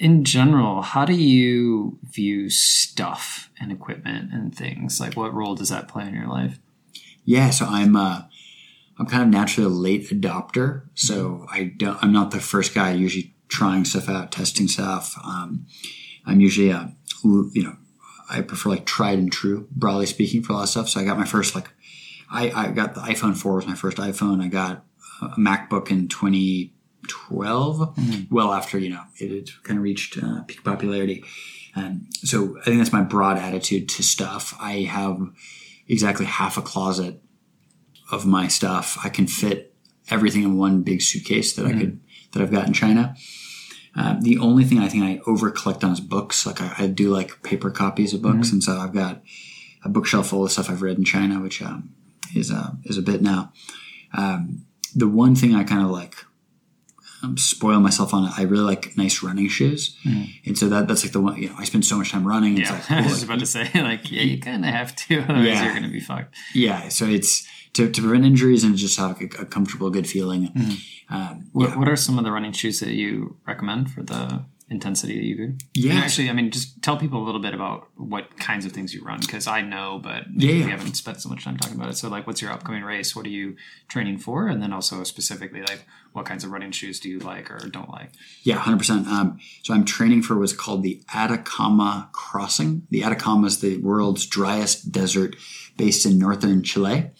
in general, how do you view stuff and equipment and things? Like, what role does that play in your life? Yeah, so I'm uh, I'm kind of naturally a late adopter, so I don't. I'm not the first guy usually trying stuff out, testing stuff. Um, I'm usually a you know I prefer like tried and true, broadly speaking, for a lot of stuff. So I got my first like I, I got the iPhone 4 was my first iPhone. I got a MacBook in 2012, mm-hmm. well after you know it had kind of reached uh, peak popularity. Um, so I think that's my broad attitude to stuff. I have exactly half a closet of my stuff. I can fit everything in one big suitcase that mm-hmm. I could that I've got in China. Uh, the only thing I think I over collect on is books. Like I, I do like paper copies of books, mm-hmm. and so I've got a bookshelf full of stuff I've read in China, which um, is a is a bit now. Um, the one thing I kind of like um, spoil myself on it. I really like nice running shoes, mm. and so that that's like the one. You know, I spend so much time running. Yeah, like, I was about to say, like, yeah, you kind of have to, otherwise yeah. you're going to be fucked. Yeah, so it's to, to prevent injuries and just have a, a comfortable, good feeling. Mm-hmm. Um, what, yeah. what are some of the running shoes that you recommend for the intensity that you do? Yeah. And actually, I mean, just tell people a little bit about what kinds of things you run because I know, but yeah, we haven't spent so much time talking about it. So, like, what's your upcoming race? What are you training for? And then also specifically, like, what kinds of running shoes do you like or don't like? Yeah, 100%. Um, so, I'm training for what's called the Atacama Crossing. The Atacama is the world's driest desert based in northern Chile.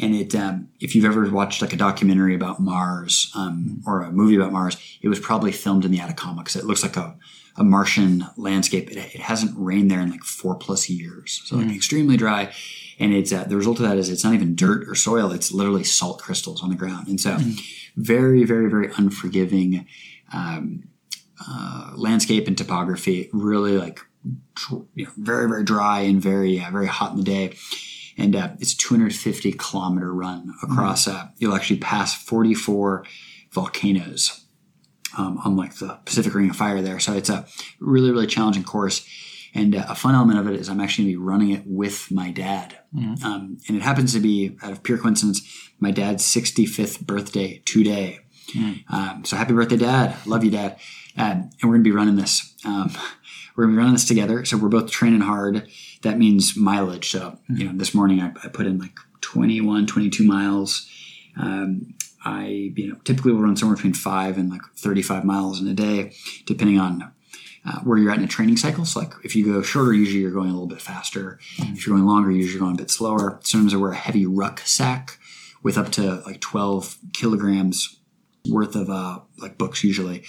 And it, um, if you've ever watched like a documentary about Mars um, or a movie about Mars, it was probably filmed in the Atacama because it looks like a, a Martian landscape. It, it, hasn't rained there in like four plus years, so like mm. extremely dry. And it's uh, the result of that is it's not even dirt or soil; it's literally salt crystals on the ground. And so, mm. very, very, very unforgiving um, uh, landscape and topography. Really like you know, very, very dry and very, uh, very hot in the day and uh, it's a 250 kilometer run across. Mm-hmm. Uh, you'll actually pass 44 volcanoes um, on like the Pacific Ring of Fire there. So it's a really really challenging course. And uh, a fun element of it is I'm actually going to be running it with my dad. Mm-hmm. Um, and it happens to be, out of pure coincidence, my dad's 65th birthday today. Mm-hmm. Um, so happy birthday, dad. Love you, dad. Um, and we're going to be running this. Um, we're going to be running this together. So we're both training hard that means mileage. So, you know, this morning I, I put in like 21, 22 miles. Um, I you know typically will run somewhere between five and like 35 miles in a day, depending on uh, where you're at in a training cycle. So like if you go shorter, usually you're going a little bit faster. Mm-hmm. If you're going longer, usually you're going a bit slower. Sometimes I wear a heavy rucksack with up to like 12 kilograms worth of uh, like books usually.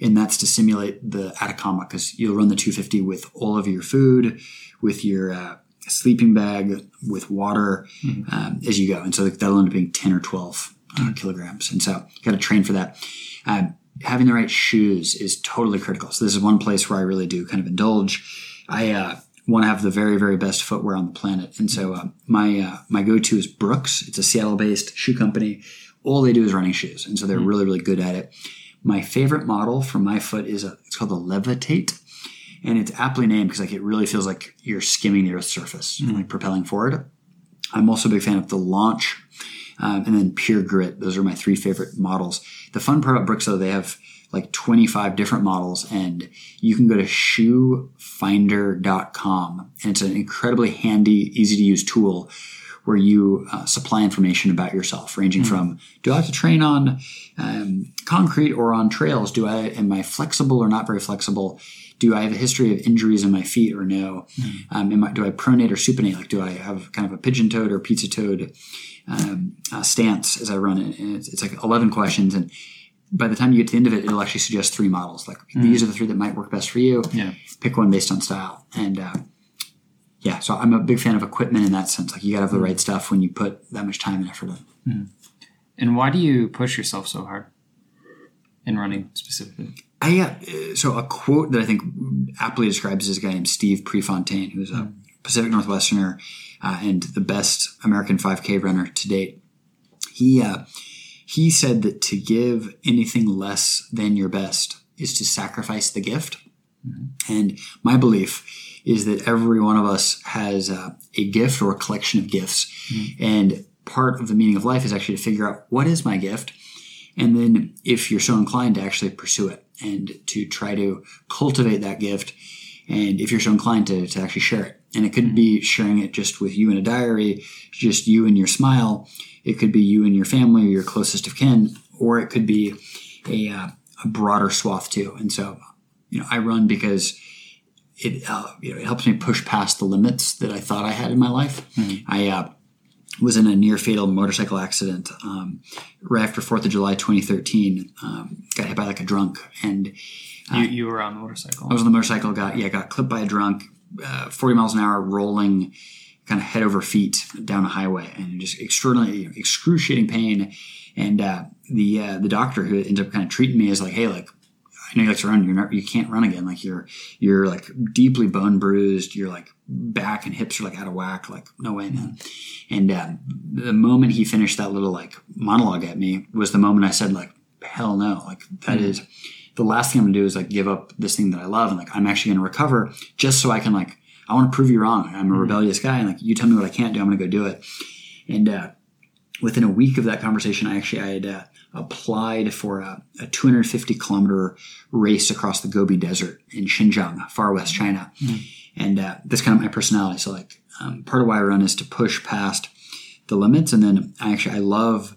And that's to simulate the Atacama because you'll run the 250 with all of your food, with your uh, sleeping bag, with water mm-hmm. um, as you go. And so that'll end up being 10 or 12 uh, mm-hmm. kilograms. And so you got to train for that. Uh, having the right shoes is totally critical. So this is one place where I really do kind of indulge. I uh, want to have the very very best footwear on the planet, and so uh, my uh, my go to is Brooks. It's a Seattle based shoe company. All they do is running shoes, and so they're mm-hmm. really really good at it. My favorite model for my foot is a it's called the Levitate, and it's aptly named because like it really feels like you're skimming the Earth's surface mm-hmm. and like propelling forward. I'm also a big fan of the Launch um, and then Pure Grit. Those are my three favorite models. The fun part about Brooks, though, they have like 25 different models, and you can go to shoefinder.com, and it's an incredibly handy, easy to use tool where you uh, supply information about yourself, ranging mm-hmm. from do I have to train on um, concrete or on trails? Do I am I flexible or not very flexible? Do I have a history of injuries in my feet or no? Mm-hmm. Um, I, do I pronate or supinate? Like, do I have kind of a pigeon toed or pizza toed um, uh, stance as I run it. And it's, it's, like 11 questions. And by the time you get to the end of it, it'll actually suggest three models. Like mm. these are the three that might work best for you. Yeah. Pick one based on style. And uh, yeah, so I'm a big fan of equipment in that sense. Like you got to have the right stuff when you put that much time and effort in. Mm. And why do you push yourself so hard in running specifically? I uh, so a quote that I think aptly describes this guy named Steve Prefontaine, who's a mm. Pacific Northwesterner uh, and the best American 5K runner to date. He uh, he said that to give anything less than your best is to sacrifice the gift. Mm-hmm. And my belief is that every one of us has uh, a gift or a collection of gifts. Mm-hmm. And part of the meaning of life is actually to figure out what is my gift. And then, if you're so inclined, to actually pursue it and to try to cultivate that gift. And if you're so inclined to, to actually share it. And it could be sharing it just with you in a diary, just you and your smile. It could be you and your family or your closest of kin, or it could be a, uh, a broader swath too. And so, you know, I run because it uh, you know it helps me push past the limits that I thought I had in my life. Mm-hmm. I uh, was in a near fatal motorcycle accident um, right after Fourth of July, 2013. Um, got hit by like a drunk, and uh, you, you were on a motorcycle. I was on the motorcycle. Got yeah, got clipped by a drunk uh, 40 miles an hour rolling kind of head over feet down a highway and just extraordinarily you know, excruciating pain. And uh, the uh, the doctor who ended up kind of treating me is like, hey, like I know you like to run, you're not, you can't run again. Like you're you're like deeply bone bruised. You're like back and hips are like out of whack. Like no way, man. And uh, the moment he finished that little like monologue at me was the moment I said like, hell no, like that mm-hmm. is the last thing I'm gonna do is like give up this thing that I love and like I'm actually gonna recover just so I can like I want to prove you wrong. I'm a mm-hmm. rebellious guy and like you tell me what I can't do, I'm gonna go do it. And uh, within a week of that conversation, I actually I had uh, applied for a, a, 250 kilometer race across the Gobi Desert in Xinjiang, far west China. Mm-hmm. And uh, that's kind of my personality. So like um, part of why I run is to push past the limits, and then I actually I love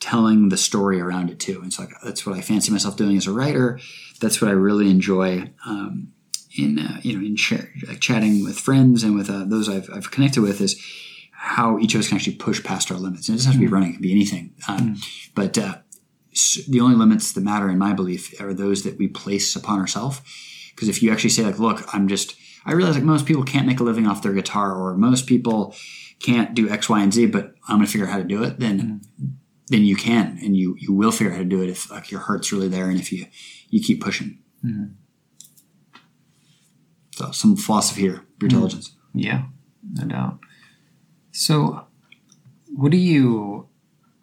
telling the story around it too. And so like, that's what I fancy myself doing as a writer. That's what I really enjoy um, in uh, you know in ch- chatting with friends and with uh, those I've, I've, connected with is how each of us can actually push past our limits. And it doesn't have to be mm-hmm. running; it can be anything. Um, mm. But uh, the only limits that matter, in my belief, are those that we place upon ourselves. Because if you actually say like, "Look, I'm just," I realize like most people can't make a living off their guitar, or most people can't do X, Y, and Z, but I'm going to figure out how to do it. Then mm then you can and you you will figure out how to do it if like your heart's really there and if you you keep pushing. Mm-hmm. So some philosophy here, your mm-hmm. intelligence. Yeah, no doubt. So, what do you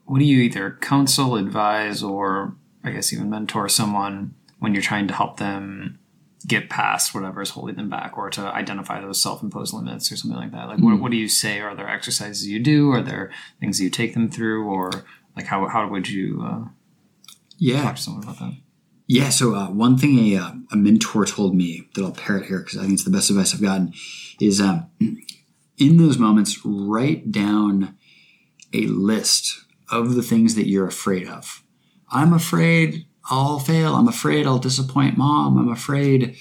what do you either counsel, advise, or I guess even mentor someone when you're trying to help them get past whatever is holding them back or to identify those self-imposed limits or something like that? Like mm-hmm. what, what do you say? Are there exercises you do? Are there things you take them through? Or like how how would you uh, yeah. talk to someone about that? Yeah, so uh, one thing a, uh, a mentor told me that I'll parrot here because I think it's the best advice I've gotten is um, in those moments, write down a list of the things that you're afraid of. I'm afraid I'll fail. I'm afraid I'll disappoint mom. I'm afraid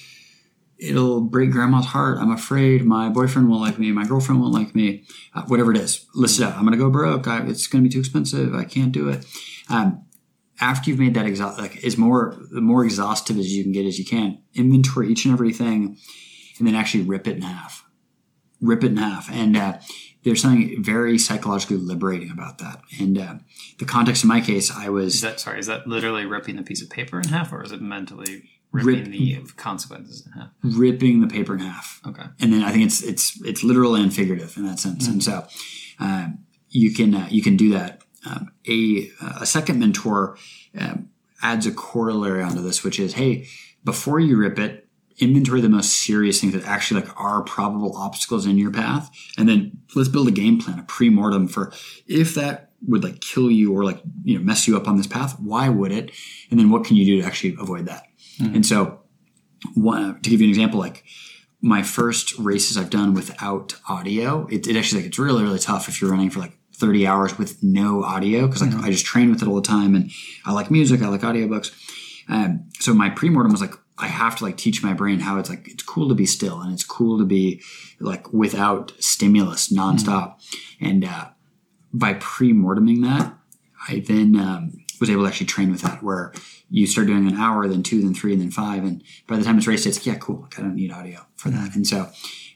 it'll break grandma's heart. I'm afraid my boyfriend won't like me. My girlfriend won't like me. Uh, whatever it is, list it out. I'm going to go broke. I, it's going to be too expensive. I can't do it. Um, after you've made that exhaust, like is more the more exhaustive as you can get as you can. Inventory each and everything, and then actually rip it in half. Rip it in half, and uh, there's something very psychologically liberating about that. And uh, the context in my case, I was Is that sorry? Is that literally ripping the piece of paper in half, or is it mentally ripping the consequences in half? ripping the paper in half. Okay. and then I think it's it's it's literal and figurative in that sense. And so um, you can uh, you can do that. Um, a a second mentor um, adds a corollary onto this, which is, hey, before you rip it, inventory the most serious things that actually like are probable obstacles in your path, and then let's build a game plan, a pre-mortem for if that would like kill you or like you know mess you up on this path. Why would it? And then what can you do to actually avoid that? And so, one, to give you an example, like my first races I've done without audio, it, it actually like it's really really tough if you're running for like 30 hours with no audio because like I just train with it all the time and I like music, I like audiobooks. Um, so my pre-mortem was like I have to like teach my brain how it's like it's cool to be still and it's cool to be like without stimulus nonstop. And uh, by pre-morteming that, I then um, was able to actually train with that where you start doing an hour, then two, then three, and then five. And by the time it's race day, it's like, yeah, cool. Like, I don't need audio for that. And so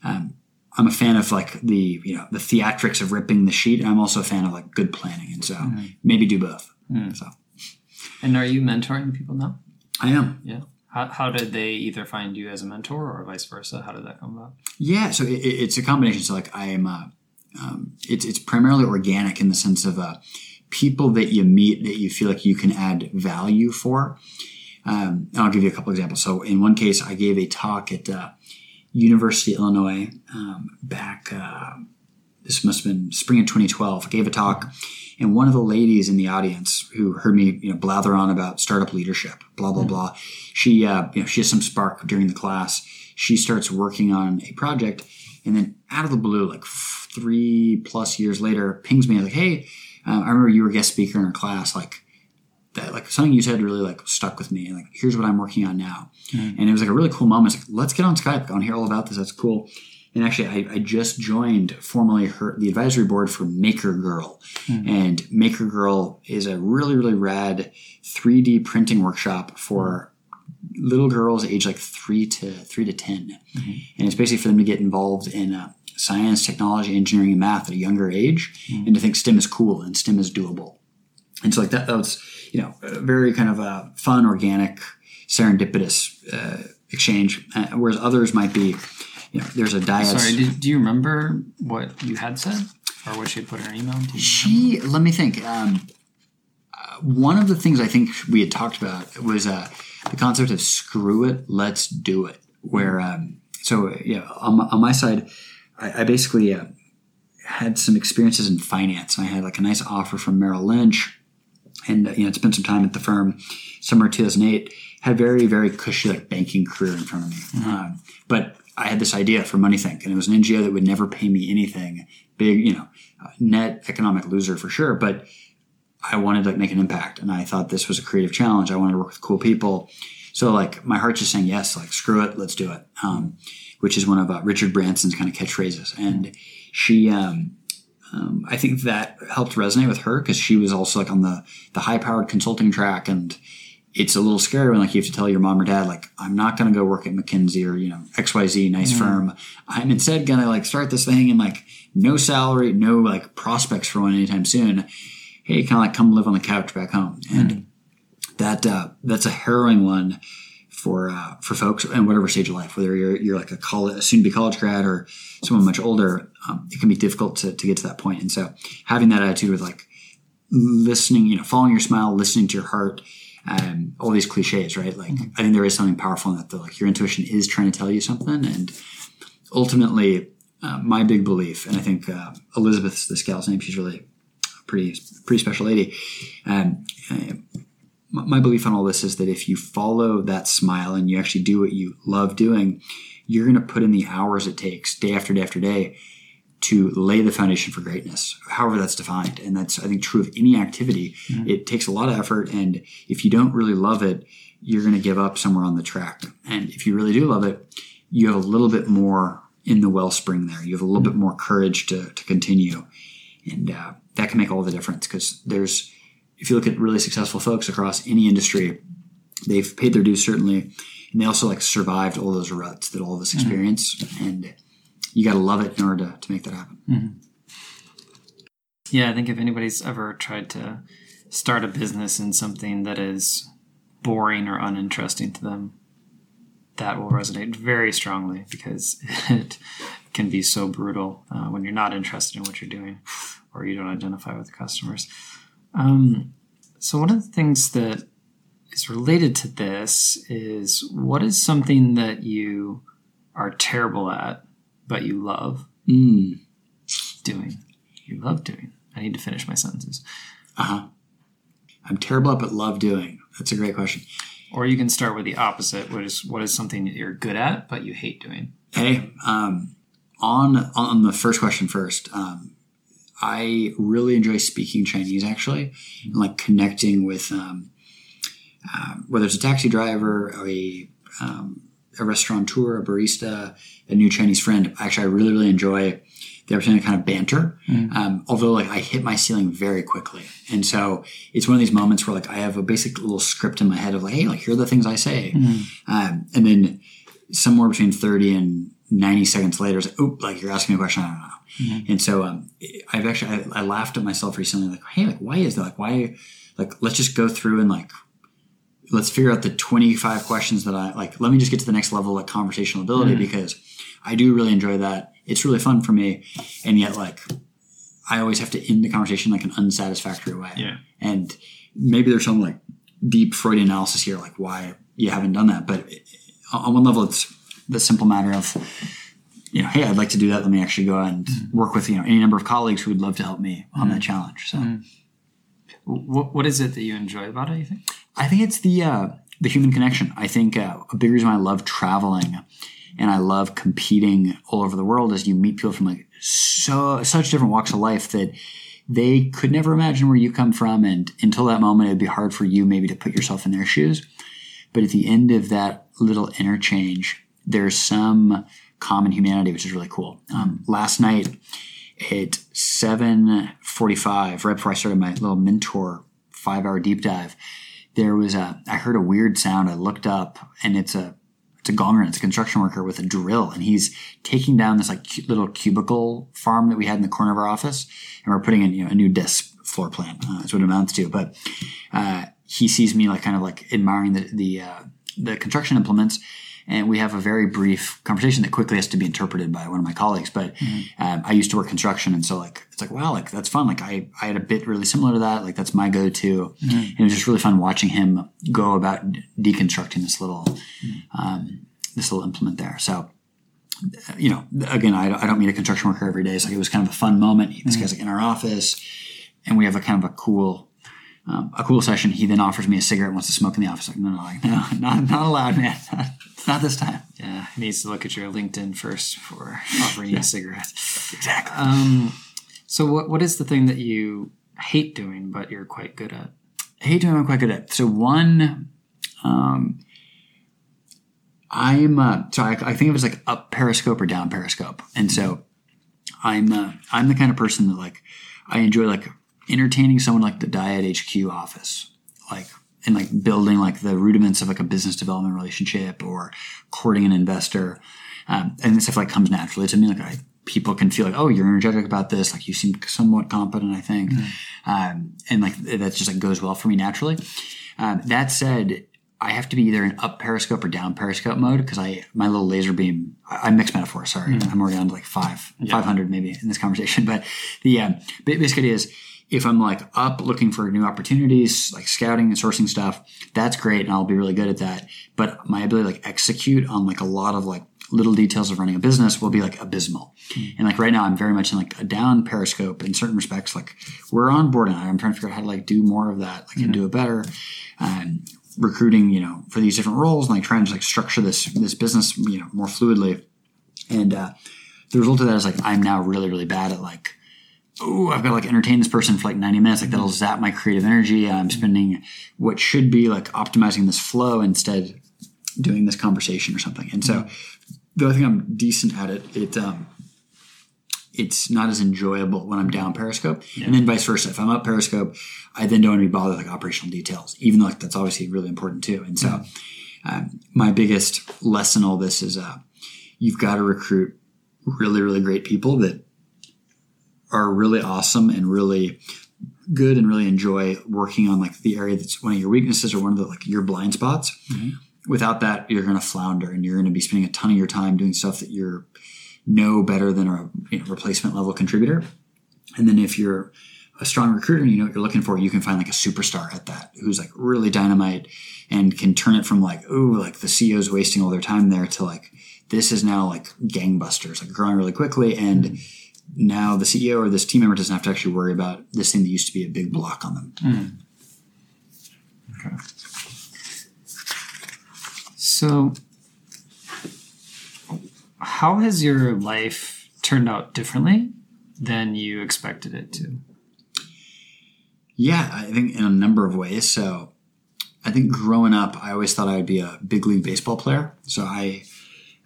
um, I'm a fan of like the, you know, the theatrics of ripping the sheet. And I'm also a fan of like good planning. And so maybe do both. So And are you mentoring people now? I am. Yeah. How, how did they either find you as a mentor or vice versa? How did that come about? Yeah, so it, it- it's a combination. So like I am, um, it's it's primarily organic in the sense of uh, people that you meet that you feel like you can add value for. Um, I'll give you a couple examples. So in one case, I gave a talk at uh, University of Illinois um, back. Uh, this must have been spring of 2012. I gave a talk, and one of the ladies in the audience who heard me, you know, blather on about startup leadership, blah blah blah. She, uh, you know, she has some spark during the class. She starts working on a project, and then out of the blue, like three plus years later, pings me like, "Hey, uh, I remember you were a guest speaker in our class. Like that, like something you said really like stuck with me. And like, here's what I'm working on now." And it was like a really cool moment. It's like, let's get on Skype. I want to hear all about this. That's cool. And actually, I, I just joined formally her, the advisory board for MakerGirl. And MakerGirl is a really, really rad 3D printing workshop for little girls aged like three to three to 10 and it's basically for them to get involved in uh, science, technology, engineering, and math at a younger age, and to think STEM is cool and STEM is doable. And so, like that, that was you know a very kind of a fun, organic, serendipitous uh, exchange. Uh, whereas others might be, you know, there's a Dyad. Sorry, do, do you remember what you had said or what she had put in her email? She, let me think. Um, uh, one of the things I think we had talked about was uh, the concept of screw it, let's do it. Where, um, so yeah, on my, on my side, I, I basically uh, had some experiences in finance. I had like a nice offer from Merrill Lynch, and uh, you know, spent some time at the firm. Summer 2008, had a very very cushy like banking career in front of me. Um, but I had this idea for MoneyThink, and it was an NGO that would never pay me anything. Big, you know, uh, net economic loser for sure, but I wanted to make an impact, and I thought this was a creative challenge. I wanted to work with cool people, so like my heart's just saying yes, like screw it, let's do it. Um, which is one of uh, Richard Branson's kind of catchphrases, and she, um, um, I think that helped resonate with her because she was also like on the the high powered consulting track, and it's a little scary when like you have to tell your mom or dad like I'm not going to go work at McKinsey or you know X Y Z nice firm. I'm instead going to like start this thing and like no salary, no like prospects for one anytime soon hey, kind of like come live on the couch back home. And that uh, that's a harrowing one for uh, for folks in whatever stage of life, whether you're you're like a college, a soon to be college grad or someone much older, um, it can be difficult to, to get to that point. And so having that attitude with like listening, you know, following your smile, listening to your heart, um, all these cliches, right? Like I think there is something powerful in that. Though, like your intuition is trying to tell you something, and ultimately, uh, my big belief, and I think uh, Elizabeth's this gal's name. She's really a pretty pretty special lady. Um, uh, my my belief on all this is that if you follow that smile and you actually do what you love doing, you're going to put in the hours it takes day after day after day to lay the foundation for greatness, however that's defined. And that's, I think, true of any activity. It takes a lot of effort. And if you don't really love it, you're going to give up somewhere on the track. And if you really do love it, you have a little bit more in the wellspring there. You have a little bit more courage to, to continue. And uh, that can make all the difference because there's, if you look at really successful folks across any industry, they've paid their dues certainly. And they also like survived all those ruts that all of us experience. And you got to love it in order to, to make that happen. Yeah, I think if anybody's ever tried to start a business in something that is boring or uninteresting to them, that will resonate very strongly because it can be so brutal uh, when you're not interested in what you're doing or you don't identify with the customers. Um, so, one of the things that is related to this is what is something that you are terrible at but you love Mm. doing? You love doing. I need to finish my sentences. Uh huh. I'm terrible at but love doing. That's a great question. Or you can start with the opposite, which is what is something that you're good at but you hate doing. Hey, um, on on the first question first, um, I really enjoy speaking Chinese actually, and like connecting with um, uh, whether it's a taxi driver, a um, a restaurateur, a barista, a new Chinese friend. Actually, I really really enjoy the opportunity to kind of banter. Um, although like I hit my ceiling very quickly, and so it's one of these moments where like I have a basic little script in my head of like, hey, like here are the things I say, um, and then somewhere between 30 and 90 seconds later, it's like, oop, like you're asking me a question, I don't know. And so um, I've actually, I, I laughed at myself recently, like, hey, like, why is that? Like, why, like, let's just go through and like, let's figure out the 25 questions that I, like, let me just get to the next level, of conversational ability, mm. because I do really enjoy that. It's really fun for me. And yet, like, I always have to end the conversation like an unsatisfactory way. Yeah. And maybe there's some like deep Freudian analysis here, like why you haven't done that. But on one level, it's the simple matter of, you know, hey, I'd like to do that. Let me actually go and mm. work with you know any number of colleagues who would love to help me on that mm. challenge. So What, what is it that you enjoy about it, you think? I think it's the uh, the human connection. I think uh, a big reason why I love traveling and I love competing all over the world is you meet people from like so such different walks of life that they could never imagine where you come from, and until that moment, it'd be hard for you maybe to put yourself in their shoes. But at the end of that little interchange, there's some common humanity, which is really cool. Um, last night at 7.45, right before I started my little mentor five-hour deep dive, there was a, I heard a weird sound. I looked up and it's a, it's a gonger. It's a construction worker with a drill and he's taking down this like little cubicle farm that we had in the corner of our office. And we're putting in, you know, a new desk floor plan. Uh, that's what it amounts to. But, uh, he sees me like kind of like admiring the, the, uh, the construction implements and we have a very brief conversation that quickly has to be interpreted by one of my colleagues. But um, I used to work construction, and so like it's like wow, like that's fun. Like I I had a bit really similar to that. Like that's my go to. And it was just really fun watching him go about deconstructing this little um, this little implement there. So. You know, again, I don't, I don't meet a construction worker every day. So it was kind of a fun moment. This guy's like in our office, and we have a kind of a cool um, a cool session. He then offers me a cigarette, wants to smoke in the office. Like, no, no, like, no, not, not allowed, man. not this time. Yeah, he needs to look at your LinkedIn first before offering you a cigarette. Exactly. Um, so, what what is the thing that you hate doing but you're quite good at? I hate doing I'm quite good at. So one, um, I'm uh, so I, I think it was like up periscope or down periscope, and so I'm uh, I'm the kind of person that like I enjoy like entertaining someone like the Dyad HQ office, like and like building like the rudiments of like a business development relationship or courting an investor, um, and this stuff like comes naturally to me. Like I, people can feel like, oh, you're energetic about this. Like you seem somewhat competent, I think, um, and like that just like goes well for me naturally. Um, that said, I have to be either in up periscope or down periscope mode because I my little laser beam. I, I mix metaphors. Sorry, I'm already on to like five, five hundred maybe in this conversation. But the um, basic idea is if I'm like up looking for new opportunities, like scouting and sourcing stuff, that's great, and I'll be really good at that. But my ability to like execute on like a lot of like little details of running a business will be like abysmal. And like right now, I'm very much in like a down periscope in certain respects. Like we're on board and I'm trying to figure out how to like do more of that, like and do it better. Um, recruiting, you know, for these different roles and like trying to like structure this this business, you know, more fluidly. And uh, the result of that is like I'm now really really bad at like oh I've got to like entertain this person for like 90 minutes like that'll zap my creative energy. I'm spending what should be like optimizing this flow instead doing this conversation or something. And so the other thing I'm decent at it it um it's not as enjoyable when I'm down Periscope, and then vice versa. If I'm up Periscope, I then don't want to be bothered with like operational details, even though like, that's obviously really important too. And so, um, my biggest lesson all this is uh, you've got to recruit really, really great people that are really awesome and really good and really enjoy working on like the area that's one of your weaknesses or one of the like your blind spots. Mm-hmm. Without that, you're going to flounder and you're going to be spending a ton of your time doing stuff that you're no better than a you know, replacement level contributor. And then if you're a strong recruiter and you know what you're looking for, you can find like a superstar at that who's like really dynamite and can turn it from like, oh, like the CEO's wasting all their time there to like, this is now like gangbusters, like growing really quickly. And mm-hmm. Now the CEO or this team member doesn't have to actually worry about this thing that used to be a big block on them. Hmm. Okay. So, how has your life turned out differently than you expected it to? Yeah, I think in a number of ways. So I think growing up, I always thought I would be a big league baseball player. So I,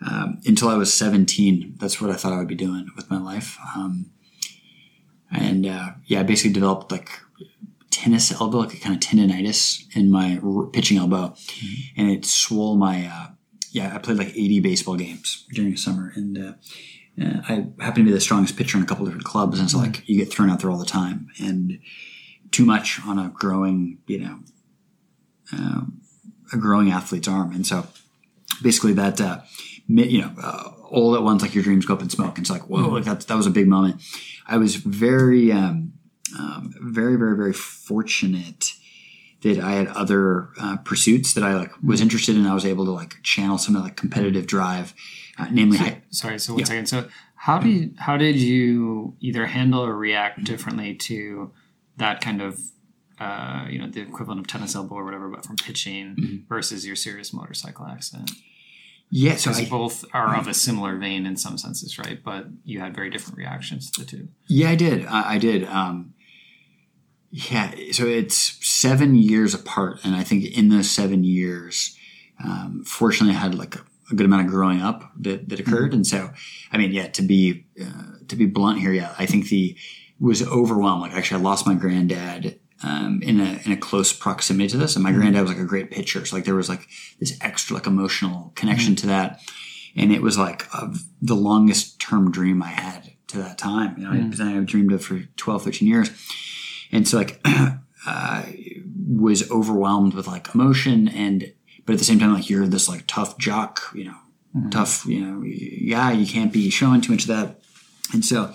um, until I was 17, that's what I thought I would be doing with my life. Um, and uh, yeah, I basically developed like tennis elbow, like a kind of tendonitis in my r- pitching elbow, and it swole my. Uh, yeah, I played like 80 baseball games during the summer, and uh, uh, I happened to be the strongest pitcher in a couple different clubs, and so like you get thrown out there all the time, and too much on a growing, you know, um, a growing athlete's arm, and so basically that, uh, you know, uh, all at once, like your dreams go up in smoke, and it's like, whoa, like that that was a big moment. I was very, um, um, very, very, very fortunate that I had other uh, pursuits that I like was interested in. I was able to like channel some of like competitive drive, uh, namely, I, Sorry, so one second. So, how did how did you either handle or react differently to that kind of uh, you know the equivalent of tennis elbow or whatever, but from pitching versus your serious motorcycle accident? Yeah. So I, both are of a similar vein in some senses, right? But you had very different reactions to the two. Yeah, I did. I, I did. Um, yeah, so it's seven years apart, and I think in those seven years, um, fortunately, I had like a, a good amount of growing up that, that occurred, and so, I mean, yeah, to be uh, to be blunt here, yeah, I think the was overwhelmed. Like, actually, I lost my granddad um, in a in a close proximity to this, and my mm-hmm. granddad was like a great pitcher, so like there was like this extra like emotional connection mm-hmm. to that, and it was like a, the longest term dream I had to that time. You know, I, mm-hmm. I dreamed of for 12, 13 years. And so like I uh, was overwhelmed with like emotion and but at the same time like you're this like tough jock, you know, tough, you know, yeah, you can't be showing too much of that. And so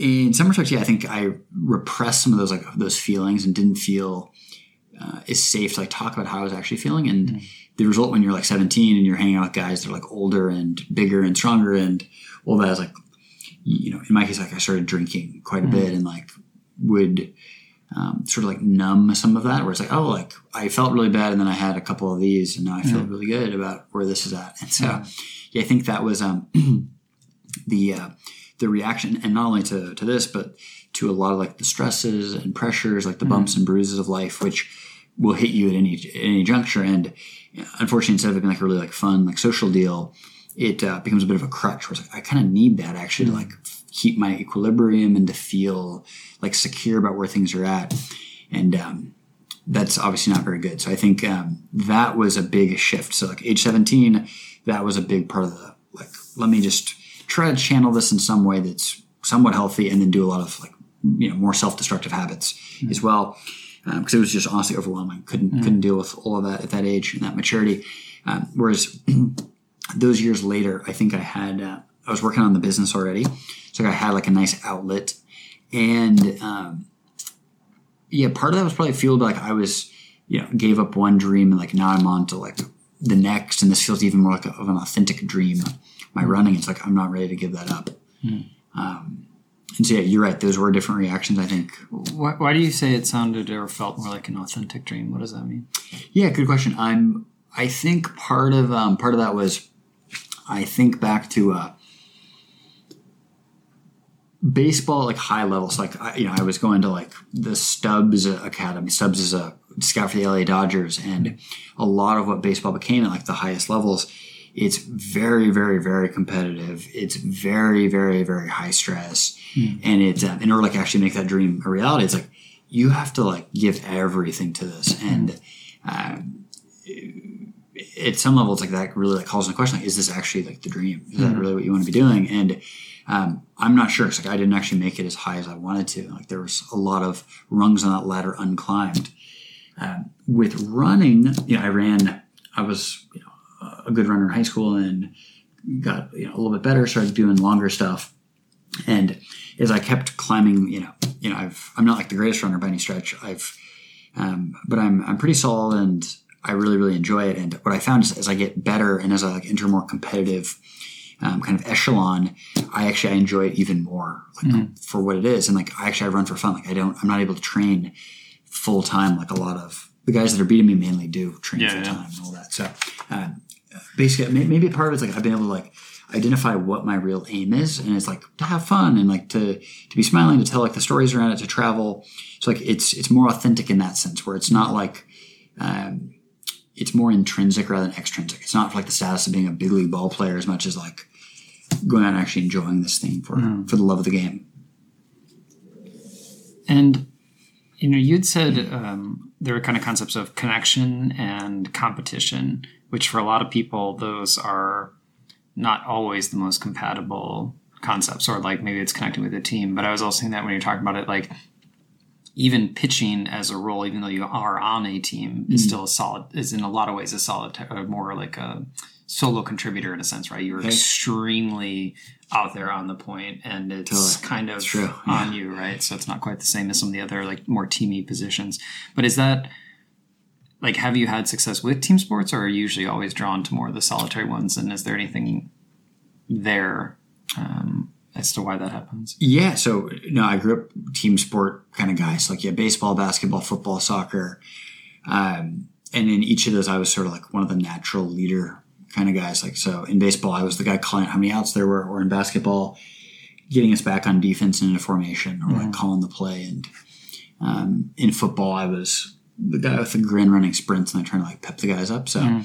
in some respects, yeah, I think I repressed some of those like those feelings and didn't feel uh, as safe to like talk about how I was actually feeling. And the result when you're like 17 and you're hanging out with guys that are like older and bigger and stronger and all that is like, you know, in my case, like I started drinking quite a bit and like would um, sort of like numb some of that where it's like, oh, like I felt really bad and then I had a couple of these and now I feel really good about where this is at. And so, yeah, I think that was um, the uh, the reaction, and not only to to this, but to a lot of like the stresses and pressures, like the bumps and bruises of life, which will hit you at any at any juncture. And unfortunately, instead of it being like a really like fun like social deal, it uh, becomes a bit of a crutch. Where it's like I kind of need that actually to like keep my equilibrium and to feel like secure about where things are at, and um, that's obviously not very good. So I think um, that was a big shift. So like age seventeen, that was a big part of the like. Let me just try to channel this in some way that's somewhat healthy, and then do a lot of like you know more self-destructive habits as well because it was just honestly overwhelming. Couldn't couldn't deal with all of that at that age and that maturity. Um, whereas those years later, I think I had uh, I was working on the business already, so I had like a nice outlet, and um, yeah, part of that was probably fueled by like I was you know gave up one dream and like now I'm on to like the next, and this feels even more like a, of an authentic dream. My running, it's like I'm not ready to give that up. Um, and so yeah, you're right. Those were different reactions. I think Why, why do you say it sounded or felt more like an authentic dream? What does that mean? Yeah, good question. I'm. I think part of um, part of that was, I think back to uh, baseball at like high levels like I, you know i was going to like the stubbs academy stubbs is a scout for the la dodgers and a lot of what baseball became at like the highest levels it's very very very competitive it's very very very high stress and it's um, in order to like actually make that dream a reality it's like you have to like give everything to this and um, at some level it's like that really like calls into question like is this actually like the dream is that really what you want to be doing and um, I'm not sure. It's like I didn't actually make it as high as I wanted to. Like there was a lot of rungs on that ladder unclimbed. Um, with running, you know, I ran. I was you know, a good runner in high school and got you know a little bit better. Started doing longer stuff, and as I kept climbing, you know, you know, I've I'm not like the greatest runner by any stretch. I've, um, but I'm I'm pretty solid and I really really enjoy it. And what I found is as I get better and as I like enter more competitive um, kind of echelon, I actually I enjoy it even more like, Mm-hmm. for what it is. And like I actually I run for fun. Like I don't I'm not able to train full time like a lot of the guys that are beating me mainly do train Yeah, full yeah. time and all that. So um, basically, maybe part of it's like I've been able to like identify what my real aim is, and it's like to have fun and like to to be smiling, to tell like the stories around it, to travel. So like it's it's more authentic in that sense, where it's not like. Um, it's more intrinsic rather than extrinsic. It's not like the status of being a big league ball player as much as like going out and actually enjoying this thing for for the love of the game. And you know, you'd said um, there were kind of concepts of connection and competition, which for a lot of people, those are not always the most compatible concepts. Or like maybe it's connecting with a team. But I was also saying that when you're talking about it, like even pitching as a role, even though you are on a team, is still a solid. Is in a lot of ways a solid, uh, more like a solo contributor in a sense, right? You're extremely out there on the point, and it's Totally. kind of on you, right? So it's not quite the same as some of the other like more teamy positions. But is that like have you had success with team sports, or are you usually always drawn to more of the solitary ones? And is there anything there um, as to why that happens? Yeah, so no, I grew up team sport kind of guys, like yeah, baseball, basketball, football, soccer, um, and in each of those, I was sort of like one of the natural leader kind of guys. Like so, in baseball, I was the guy calling how many outs there were, or in basketball, getting us back on defense and into formation, or like calling the play. And um, in football, I was the guy with the grin running sprints, and I trying to like pep the guys up. So.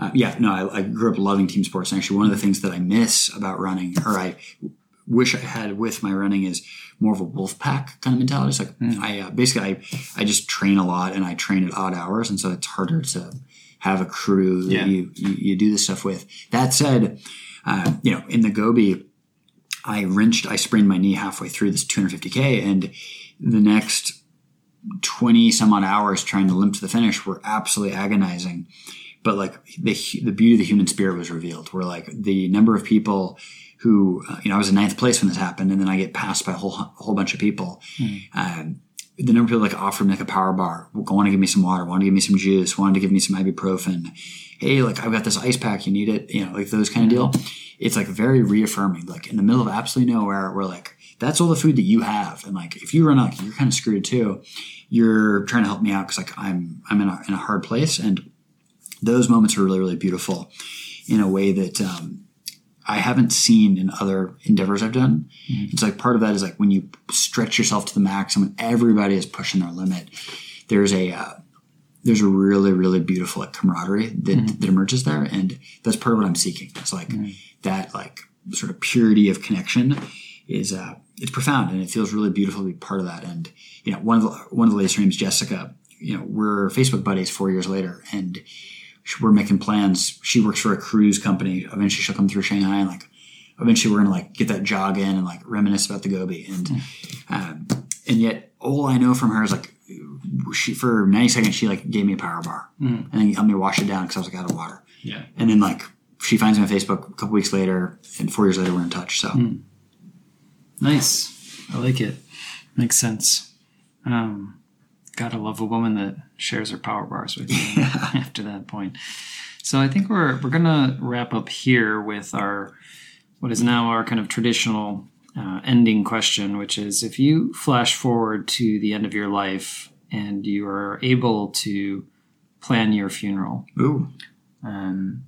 Uh, yeah, no, I, I grew up loving team sports. And actually, one of the things that I miss about running, or I wish I had with my running, is more of a wolf pack kind of mentality. It's like I uh, basically I I just train a lot and I train at odd hours, and so it's harder to have a crew that Yeah. you, you you do this stuff with. That said, uh, you know, in the Gobi, I wrenched, I sprained my knee halfway through this 250k, and the next 20 some odd hours trying to limp to the finish were absolutely agonizing. But like the the beauty of the human spirit was revealed. Where like the number of people who uh, you know I was in ninth place when this happened, and then I get passed by a whole whole bunch of people. Um, the number of people like offered me like a power bar, want to give me some water, want to give me some juice, wanted to give me some ibuprofen. Hey, like I've got this ice pack, you need it, you know, like those kind of deal. It's like very reaffirming. Like in the middle of absolutely nowhere, we're like, that's all the food that you have, and like if you run out, you're kind of screwed too. You're trying to help me out because like I'm I'm in a, in a hard place, and those moments are really really beautiful in a way that um, I haven't seen in other endeavors I've done. It's like part of that is like when you stretch yourself to the max and when everybody is pushing their limit, there's a uh, there's a really really beautiful like camaraderie that, that emerges there, and that's part of what I'm seeking. It's like that like sort of purity of connection is uh, it's profound and it feels really beautiful to be part of that. And you know, one of the one of the latest names Jessica. You know, we're Facebook buddies four years later, and we're making plans. She works for a cruise company. Eventually, she'll come through Shanghai, and like, eventually, we're gonna like get that jog in and like reminisce about the Gobi. And um, and yet, all I know from her is like, she for ninety seconds she like gave me a power bar, and then helped me wash it down because I was like out of water. Yeah. And then like she finds me on Facebook a couple weeks later, and four years later we're in touch. So Nice. I like it. Makes sense. Um, gotta love a woman that shares her power bars with you after that point. So I think we're we're gonna wrap up here with our what is now our kind of traditional uh, ending question, which is if you flash forward to the end of your life and you are able to plan your funeral, ooh, um,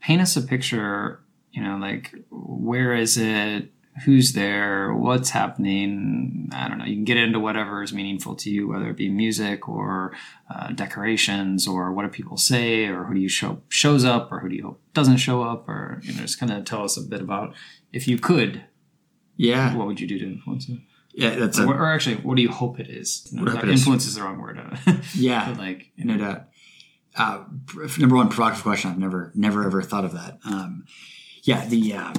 paint us a picture you know like where is it who's there, what's happening. I don't know. You can get into whatever is meaningful to you, whether it be music or uh, decorations or what do people say or who do you show shows up or who do you hope doesn't show up or you know just kind of tell us a bit about if you could, Yeah, what would you do to influence it? yeah, that's Or, a or actually, what do you hope it is? What I hope Not it is. influence is the wrong word. yeah, like you no doubt. Uh, number one, provocative question. I've never, never, ever thought of that. Um, yeah, the uh,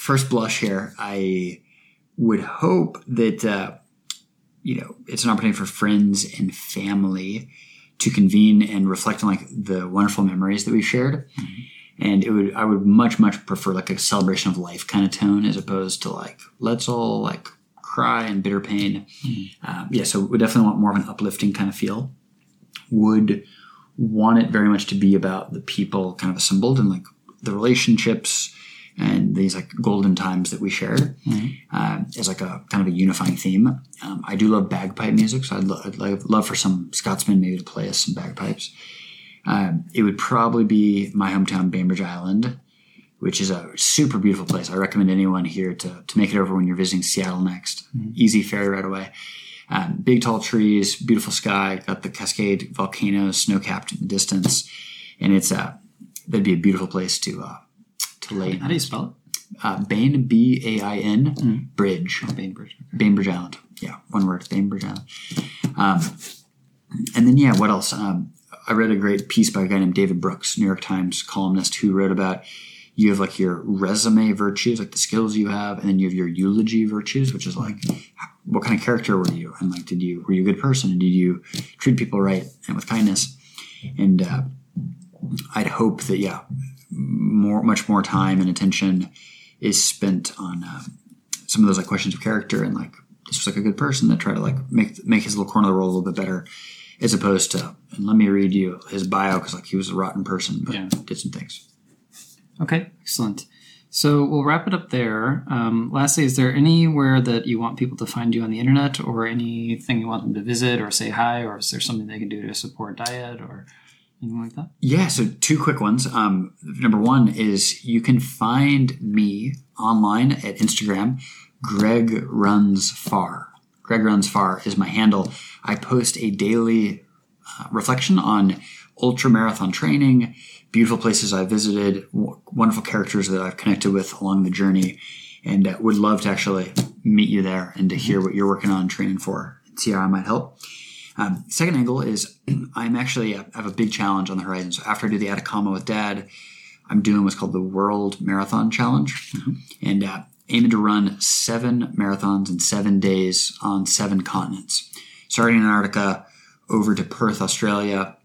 first blush here. I would hope that uh, you know it's an opportunity for friends and family to convene and reflect on like the wonderful memories that we've shared. And it would, I would much, much prefer like a celebration of life kind of tone as opposed to like let's all like cry and bitter pain. Um, yeah, so we definitely want more of an uplifting kind of feel. Would want it very much to be about the people kind of assembled and like the relationships and these like golden times that we shared uh, as like a kind of a unifying theme. Um, I do love bagpipe music, so I'd, lo- I'd love, love for some Scotsmen maybe to play us some bagpipes. Um, it would probably be my hometown, Bainbridge Island, which is a super beautiful place. I recommend anyone here to, to make it over when you're visiting Seattle next. Easy ferry right away. Um, big tall trees, beautiful sky, got the Cascade volcanoes, snow capped in the distance, and it's a that'd be a beautiful place to uh, how do you spell Uh, Bain B A I N Bridge, it? Bainbridge. Bainbridge Island. Yeah, one word, Bainbridge Island. Um, and then yeah, what else? Um, I read a great piece by a guy named David Brooks, New York Times columnist, who wrote about you have like your resume virtues, like the skills you have, and then you have your eulogy virtues, which is like what kind of character were you, and like did you were you a good person, and did you treat people right and with kindness, and uh, I'd hope that yeah, more much more time and attention is spent on um, some of those like questions of character and like this was like a good person that try to like make make his little corner of the world a little bit better, as opposed to and let me read you his bio because like he was a rotten person but Yeah. did some things. Okay, excellent. So we'll wrap it up there. Um, lastly, is there anywhere that you want people to find you on the internet, or anything you want them to visit, or say hi, or is there something they can do to support Dyad, or anything like that? Yeah, so two quick ones. Um, number one is you can find me online at Instagram. Greg runs far. Greg runs far is my handle. I post a daily uh, reflection on ultra marathon training, beautiful places I visited, w- wonderful characters that I've connected with along the journey, and uh, would love to actually meet you there and to hear what you're working on training for and see how I might help. Um, second angle is I'm actually I have a big challenge on the horizon. So after I do the Atacama with Dad, I'm doing what's called the World Marathon Challenge, and uh, aiming to run seven marathons in seven days on seven continents, starting in Antarctica, over to Perth, Australia,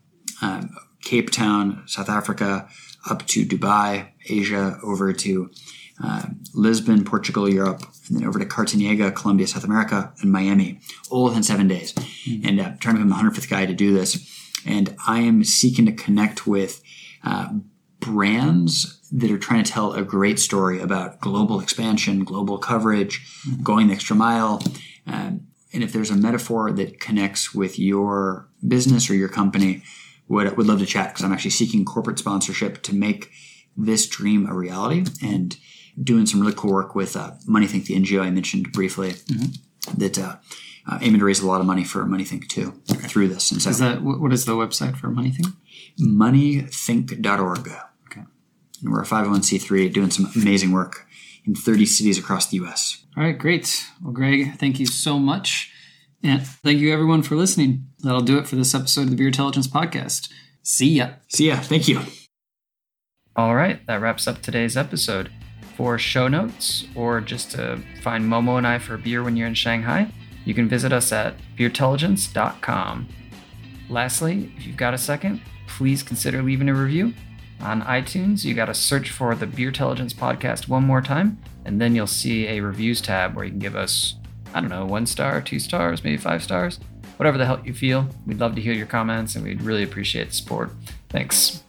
um, Cape Town, South Africa, up to Dubai, Asia, over to uh, Lisbon, Portugal, Europe, and then over to Cartagena, Colombia, South America, and Miami, all within seven days. And uh, trying to become the 105th guy to do this. And I am seeking to connect with uh, brands that are trying to tell a great story about global expansion, global coverage, going the extra mile. Um, and if there's a metaphor that connects with your business or your company, would would love to chat because I'm actually seeking corporate sponsorship to make this dream a reality and doing some really cool work with uh, MoneyThink, the NGO I mentioned briefly, that uh, uh, aiming to raise a lot of money for MoneyThink too through this. And so Is that what what is the website for MoneyThink? moneythink.org. Okay. And we're a 501c3 doing some amazing work in 30 cities across the U.S. All right, great. Well, Greg, thank you so much. And thank you everyone for listening. That'll do it for this episode of the Beertelligence Podcast. See ya. See ya. Thank you. All right, that wraps up today's episode. For show notes or just to find Momo and I for beer when you're in Shanghai, you can visit us at beertelligence.com. Lastly, if you've got a second, please consider leaving a review. On iTunes, you got to search for the Beertelligence podcast one more time, and then you'll see a reviews tab where you can give us, I don't know, one star, two stars, maybe five stars, whatever the hell you feel. We'd love to hear your comments, and we'd really appreciate the support. Thanks.